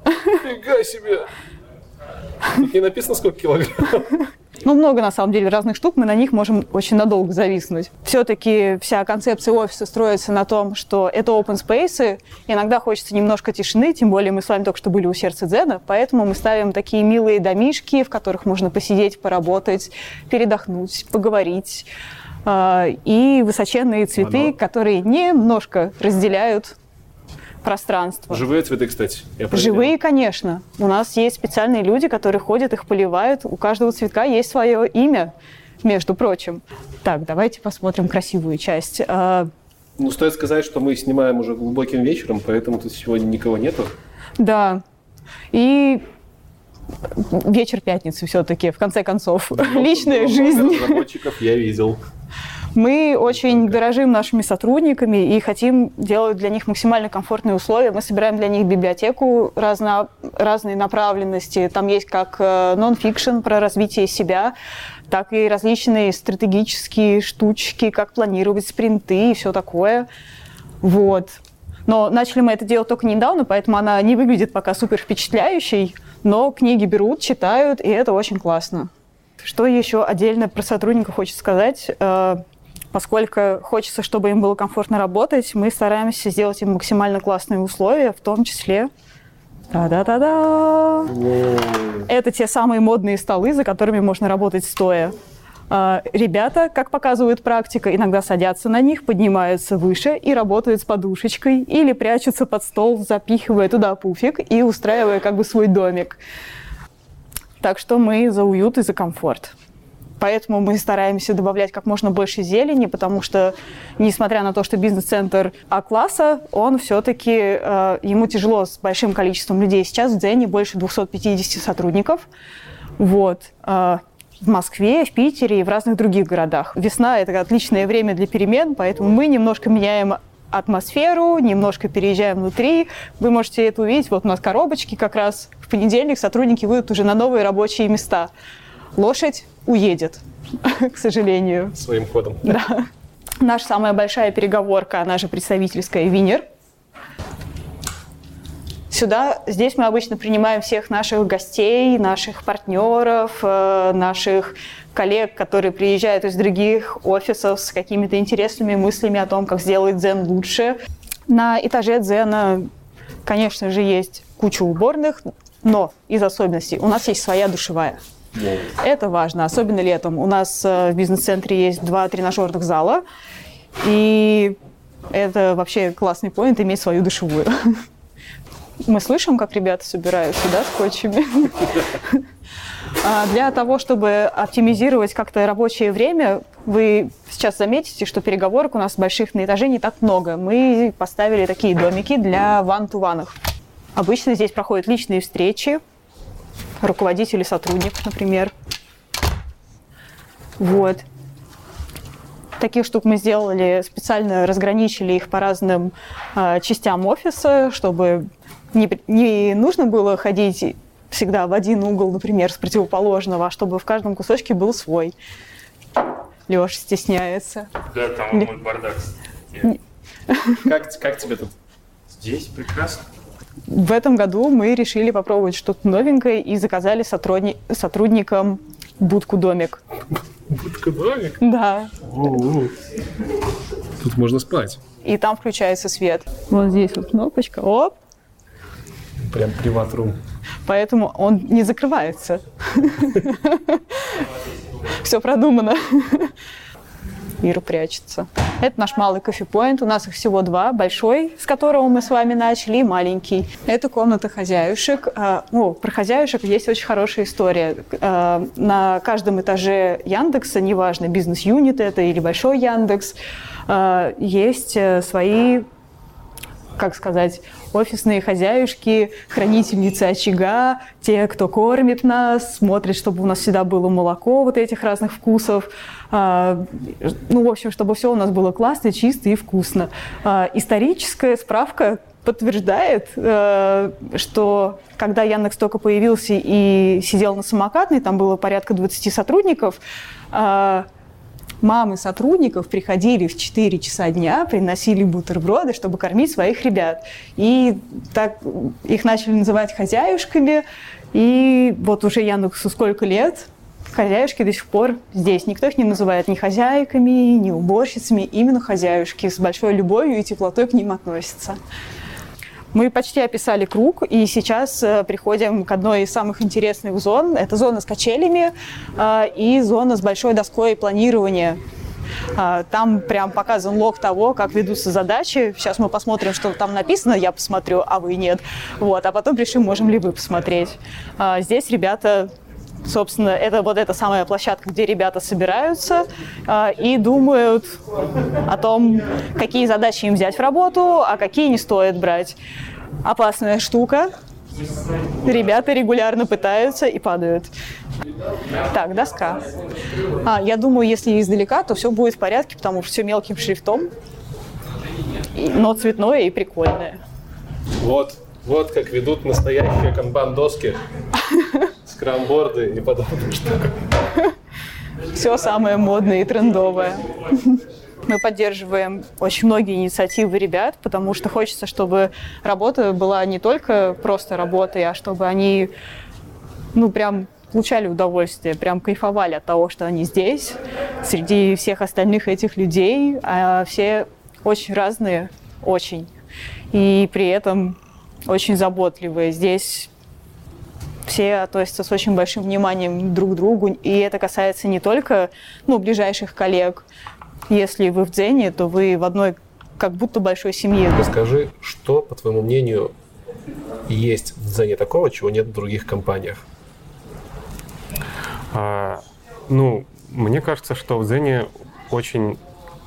Фига себе! Тут не написано, сколько килограмм. Ну, много, на самом деле, разных штук, мы на них можем очень надолго зависнуть. Все-таки вся концепция офиса строится на том, что это open space, иногда хочется немножко тишины, тем более мы с вами только что были у сердца Дзена, поэтому мы ставим такие милые домишки, в которых можно посидеть, поработать, передохнуть, поговорить. А, И высоченные цветы, которые немножко разделяют пространство. Живые цветы, кстати. я. Живые, конечно. У нас есть специальные люди, которые ходят, их поливают. У каждого цветка есть свое имя, между прочим. Так, давайте посмотрим красивую часть. А, Ну, стоит сказать, что мы снимаем уже глубоким вечером, поэтому тут сегодня никого нету. Да. И вечер пятницы все-таки, в конце концов. Личная жизнь. Разработчиков я видел. Мы очень дорожим нашими сотрудниками и хотим делать для них максимально комфортные условия. Мы собираем для них библиотеку разно, разной направленности. Там есть как э, нон-фикшн про развитие себя, так и различные стратегические штучки, как планировать спринты и все такое. Вот. Но начали мы это делать только недавно, поэтому она не выглядит пока супер впечатляющей, но книги берут, читают, и это очень классно. Что еще отдельно про сотрудников хочется сказать? Поскольку хочется, чтобы им было комфортно работать, мы стараемся сделать им максимально классные условия, в том числе... Та-да-да-да! Это те самые модные столы, за которыми можно работать стоя. А, Ребята, как показывает практика, иногда садятся на них, поднимаются выше и работают с подушечкой или прячутся под стол, запихивая туда пуфик и устраивая как бы свой домик. Так что мы за уют и за комфорт. Поэтому мы стараемся добавлять как можно больше зелени, потому что, несмотря на то, что бизнес-центр А-класса, он все-таки, э, ему тяжело с большим количеством людей. Сейчас в Дзене больше 250 сотрудников. Вот. Э, в Москве, в Питере и в разных других городах. Весна – это отличное время для перемен, поэтому мы немножко меняем атмосферу, немножко переезжаем внутри. Вы можете это увидеть. Вот у нас коробочки как раз. В понедельник сотрудники выйдут уже на новые рабочие места. Лошадь уедет, к сожалению. Своим ходом. Да. Наша самая большая переговорка, она же представительская Винер. Сюда, здесь мы обычно принимаем всех наших гостей, наших партнеров, э, наших коллег, которые приезжают из других офисов с какими-то интересными мыслями о том, как сделать дзен лучше. На этаже дзена, конечно же, есть куча уборных, но из особенностей у нас есть своя душевая. Это важно, особенно летом. У нас э, в бизнес-центре есть два тренажерных зала, и это вообще классный поинт иметь свою душевую. Мы слышим, как ребята собираются, да, скотчами? А Для того, чтобы оптимизировать как-то рабочее время, вы сейчас заметите, что переговорок у нас больших на этаже не так много. Мы поставили такие домики для ван-ту-ванов. Обычно здесь проходят личные встречи, руководитель и сотрудник, например. Вот. Таких штук мы сделали, специально разграничили их по разным э, частям офиса, чтобы не, не нужно было ходить всегда в один угол, например, с противоположного, а чтобы в каждом кусочке был свой. Леша стесняется. Да, там Не- мой бардак. Как, как тебе тут? Здесь прекрасно. В этом году мы решили попробовать что-то новенькое и заказали сотрудни- сотрудникам будку-домик. Будка-домик? Да. Тут можно спать. И там включается свет. Вот здесь вот кнопочка. Оп. Прям приват-рум. Поэтому он не закрывается. Все продумано. Ира прячется. Это наш малый кофепоинт. У нас их всего два. Большой, с которого мы с вами начали, и маленький. Это комната хозяюшек. А, ну, про хозяюшек есть очень хорошая история. А, на каждом этаже Яндекса, неважно, бизнес-юнит это или большой Яндекс, а, есть э, свои как сказать, офисные хозяюшки, хранительницы очага, те, кто кормит нас, смотрит, чтобы у нас всегда было молоко вот этих разных вкусов. А, ну, в общем, чтобы все у нас было классно, чисто и вкусно. А, историческая справка подтверждает, э, что когда Яндекс только появился и сидел на самокатной, там было порядка 20 сотрудников, а, мамы сотрудников приходили в 4 часа дня, приносили бутерброды, чтобы кормить своих ребят. И так их начали называть хозяюшками. И вот уже Яндексу сколько лет, хозяюшки до сих пор здесь. Никто их не называет ни хозяйками, ни уборщицами, именно хозяюшки. С большой любовью и теплотой к ним относятся. Мы почти описали круг, и сейчас э, приходим к одной из самых интересных зон. Это зона с качелями э, и зона с большой доской планирования. Э, там прям показан лог того, как ведутся задачи. Сейчас мы посмотрим, что там написано, я посмотрю, а вы нет. Вот, а потом решим, можем ли вы посмотреть. Э, здесь ребята Собственно, это вот эта самая площадка, где ребята собираются э, и думают о том, какие задачи им взять в работу, а какие не стоит брать. Опасная штука. Ребята регулярно пытаются и падают. Так, доска. А, я думаю, если издалека, то все будет в порядке, потому что все мелким шрифтом, но цветное и прикольное. Вот, вот как ведут настоящие канбан-доски. скрамборды и подобные штуки. Все самое модное и трендовое. Мы поддерживаем очень многие инициативы ребят, потому что хочется, чтобы работа была не только просто работой, а чтобы они, ну, прям получали удовольствие, прям кайфовали от того, что они здесь, среди всех остальных этих людей, а все очень разные, очень. И при этом очень заботливые. Здесь все относятся с очень большим вниманием друг к другу, и это касается не только ну, ближайших коллег. Если вы в Дзене, то вы в одной как будто большой семье. Расскажи, что, по твоему мнению, есть в Дзене такого, чего нет в других компаниях? А, ну, мне кажется, что в Дзене очень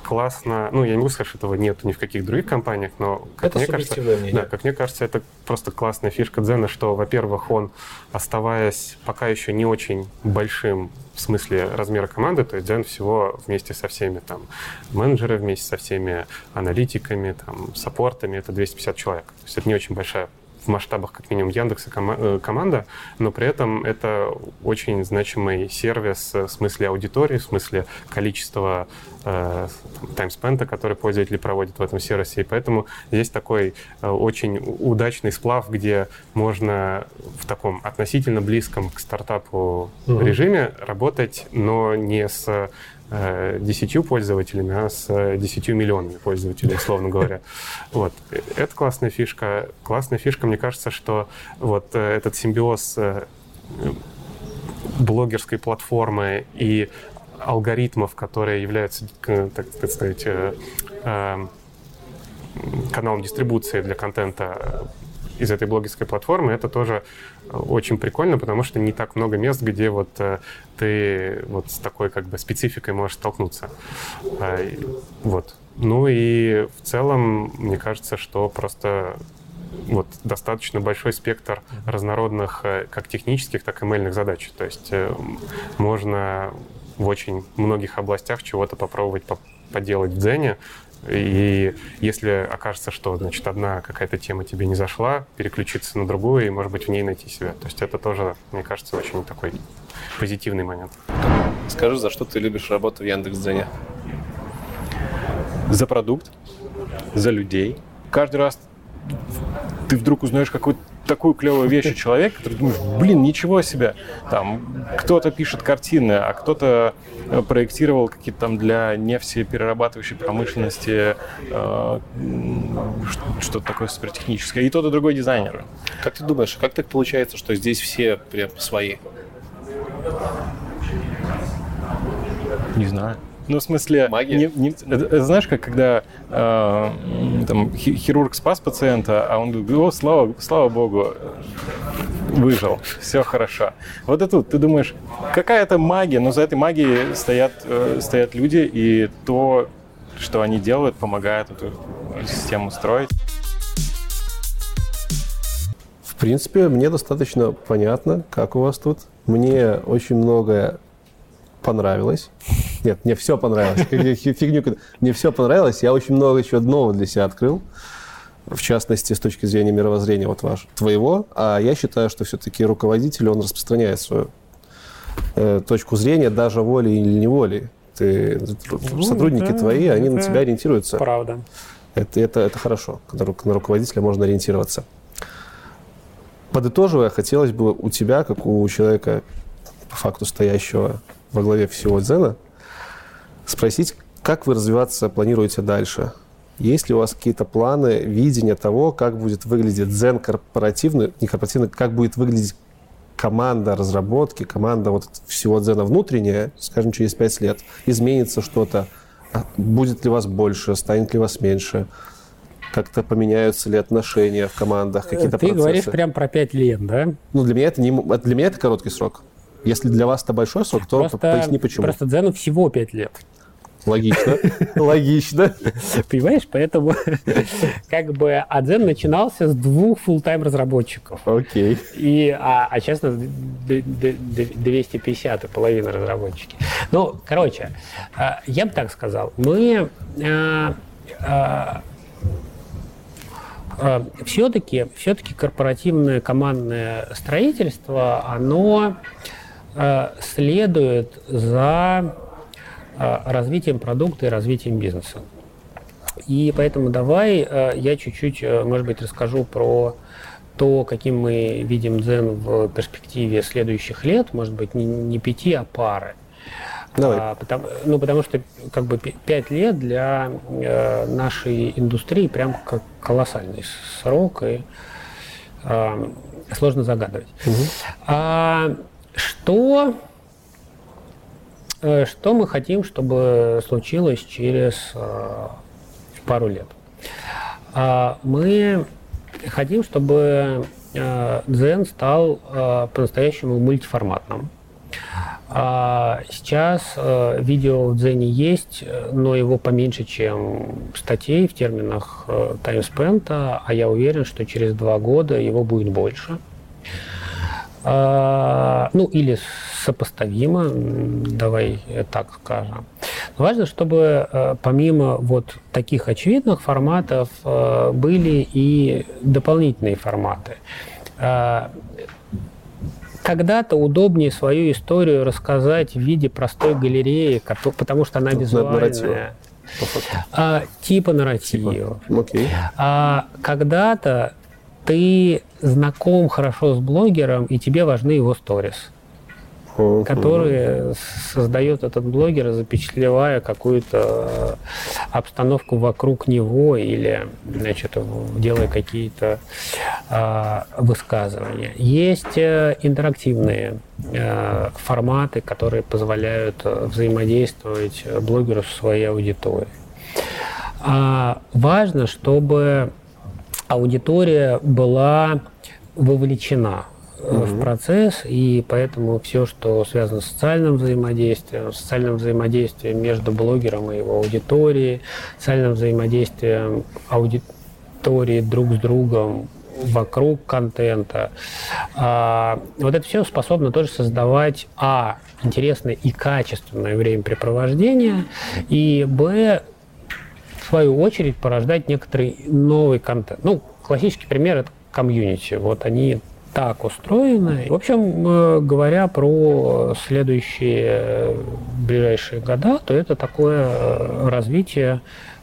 классно, ну, я не могу сказать, что этого нет ни в каких других компаниях, но, как это мне кажется, мнение. да, как мне кажется, это просто классная фишка Дзена, что, во-первых, он, оставаясь пока еще не очень большим в смысле размера команды, то есть Дзен всего вместе со всеми там менеджеры, вместе со всеми аналитиками, там, саппортами, это 250 человек. То есть это не очень большая в масштабах как минимум Яндекса э, команда, но при этом это очень значимый сервис в смысле аудитории, в смысле количества э, таймспента, который пользователи проводят в этом сервисе. И поэтому здесь такой э, очень удачный сплав, где можно в таком относительно близком к стартапу угу. режиме работать, но не с десятью пользователями, а с десятью миллионами пользователей, условно говоря. Вот. Это классная фишка. Классная фишка, мне кажется, что вот этот симбиоз блогерской платформы и алгоритмов, которые являются, так сказать, каналом дистрибуции для контента из этой блогерской платформы, это тоже очень прикольно, потому что не так много мест, где вот э, ты вот с такой как бы спецификой можешь столкнуться. А, вот. Ну и в целом, мне кажется, что просто вот достаточно большой спектр разнородных э, как технических, так и мельных задач. То есть э, можно в очень многих областях чего-то попробовать поделать в Дзене, и если окажется, что значит, одна какая-то тема тебе не зашла, переключиться на другую и, может быть, в ней найти себя. То есть это тоже, мне кажется, очень такой позитивный момент. Скажи, за что ты любишь работу в Яндекс.Дзене? За продукт, за людей. Каждый раз ты вдруг узнаешь какой-то такую клевую вещь у человека, который думаешь, блин, ничего себе. Там кто-то пишет картины, а кто-то э, проектировал какие-то там для нефтеперерабатывающей промышленности э, что-то такое супертехническое. И тот, и другой дизайнер. Как ты думаешь, как так получается, что здесь все прям свои? Не знаю. Ну, в смысле, Магия? не- не- это- это знаешь, как когда э, там, хи- хирург спас пациента, а он говорит, о, слава, слава богу, выжил, все хорошо. Вот и тут ты думаешь, какая-то магия, но за этой магией стоят, э, стоят люди, и то, что они делают, помогает эту систему строить. В принципе, мне достаточно понятно, как у вас тут. Мне очень многое понравилось. Нет, мне все понравилось. Фиг- Фигню. Мне все понравилось. Я очень много еще нового для себя открыл. В частности, с точки зрения мировоззрения вот ваш, твоего. А я считаю, что все-таки руководитель, он распространяет свою э, точку зрения, даже волей или неволей. Ты, сотрудники да, твои, они на это тебя ориентируются. Правда. Это, это, это хорошо, когда на руководителя можно ориентироваться. Подытоживая, хотелось бы у тебя, как у человека, по факту стоящего во главе всего Дзена, спросить, как вы развиваться планируете дальше? Есть ли у вас какие-то планы, видение того, как будет выглядеть Дзен корпоративный, не корпоративный, как будет выглядеть команда разработки, команда вот всего Дзена внутренняя, скажем, через пять лет? Изменится что-то? А Будет ли вас больше? Станет ли вас меньше? Как-то поменяются ли отношения в командах, какие-то Ты процессы? говоришь прям про пять лет, да? Ну, для меня это не м- для меня это короткий срок. Если для вас это большой срок, то Просто, поясни почему. просто Дзену всего пять лет. Логично. Логично. Понимаешь? Поэтому как бы а Дзен начинался с двух full-time разработчиков. Окей. И, а, а сейчас у нас д- д- д- 250 и половина разработчики. Ну, короче, а, я бы так сказал. Мы а, все-таки все-таки корпоративное командное строительство, оно а, следует за а, развитием продукта и развитием бизнеса. И поэтому давай э, я чуть-чуть, э, может быть, расскажу про то, каким мы видим Дзен в перспективе следующих лет, может быть, не, не пяти, а пары. Давай. А, потому, ну, потому что как бы пять лет для э, нашей индустрии прям как колоссальный срок и э, сложно загадывать. А, что, э, что мы хотим, чтобы случилось через э, пару лет? А, мы хотим, чтобы э, Дзен стал по-настоящему мультиформатным. А Сейчас видео в Дзене есть, но его поменьше, чем статей в терминах таймспента, а я уверен, что через два года его будет больше. А, Ну, или сопоставимо, давай так скажем. Но важно, чтобы э, помимо вот таких очевидных форматов э, были и дополнительные форматы. А, когда-то удобнее свою историю рассказать в виде простой галереи, потому что она Ну, нарратива. визуальная. А, типа нарратива. Окей. А когда-то ты знаком хорошо с блогером, и тебе важны его сторис, которые создает этот блогер, запечатлевая какую-то обстановку вокруг него или значит, делая какие-то а, высказывания. Есть э, интерактивные э, форматы, которые позволяют э, взаимодействовать э, блогеру со своей аудиторией. А важно, чтобы аудитория была вовлечена э, в процесс, и поэтому все, что связано с социальным взаимодействием, социальным взаимодействием между блогером и его аудиторией, социальным взаимодействием аудитории друг с другом вокруг контента. А, вот это все способно тоже создавать, а, интересное и качественное времяпрепровождение, и, б, свою очередь, порождать некоторый новый контент. Ну, классический пример – это комьюнити. Вот они так устроены. В общем, э, говоря про следующие э, ближайшие года, то это такое э, развитие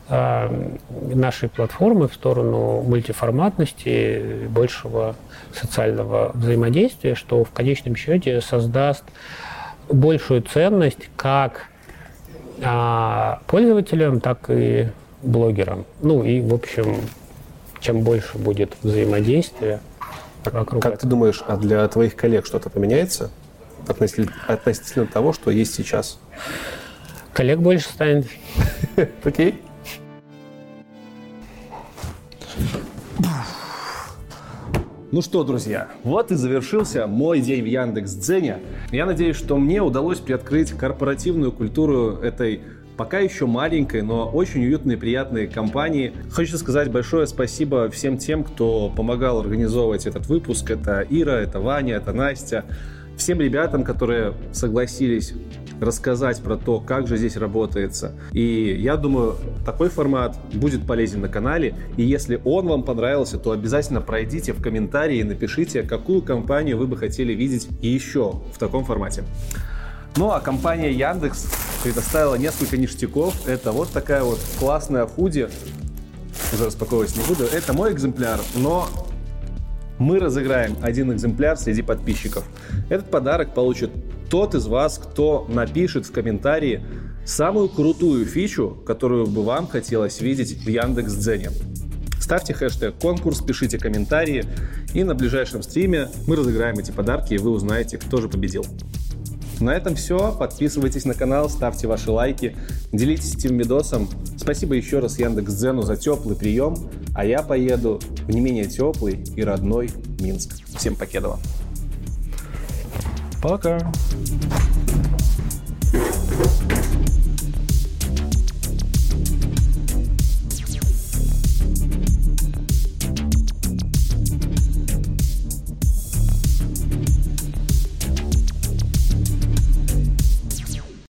нашей платформы в сторону мультиформатности, большего социального взаимодействия, что в конечном счете создаст большую ценность как а, пользователям, так и блогерам. Ну и, в общем, чем больше будет взаимодействия вокруг Как этого. ты думаешь, а для твоих коллег что-то поменяется относительно, относительно того, что есть сейчас? Коллег больше станет. Окей. Ну что, друзья, вот и завершился мой день в Яндекс.Дзене. Я надеюсь, что мне удалось приоткрыть корпоративную культуру этой пока еще маленькой, но очень уютной приятной компании. Хочу сказать большое спасибо всем тем, кто помогал организовывать этот выпуск. Это Ира, это Ваня, это Настя. Всем ребятам, которые согласились рассказать про то, как же здесь работается. И я думаю, такой формат будет полезен на канале. И если он вам понравился, то обязательно пройдите в комментарии и напишите, какую компанию вы бы хотели видеть еще в таком формате. Ну а компания Яндекс предоставила несколько ништяков. Это вот такая вот классная худи. Уже распаковывать не буду. Это мой экземпляр, но мы разыграем один экземпляр среди подписчиков. Этот подарок получит тот из вас, кто напишет в комментарии самую крутую фичу, которую бы вам хотелось видеть в Яндекс.Дзене. Ставьте хэштег конкурс, пишите комментарии, и на ближайшем стриме мы разыграем эти подарки, и вы узнаете, кто же победил. На этом все. Подписывайтесь на канал, ставьте ваши лайки, делитесь этим видосом. Спасибо еще раз Яндекс.Дзену за теплый прием, а я поеду в не менее теплый и родной Минск. Всем покедова. Пока.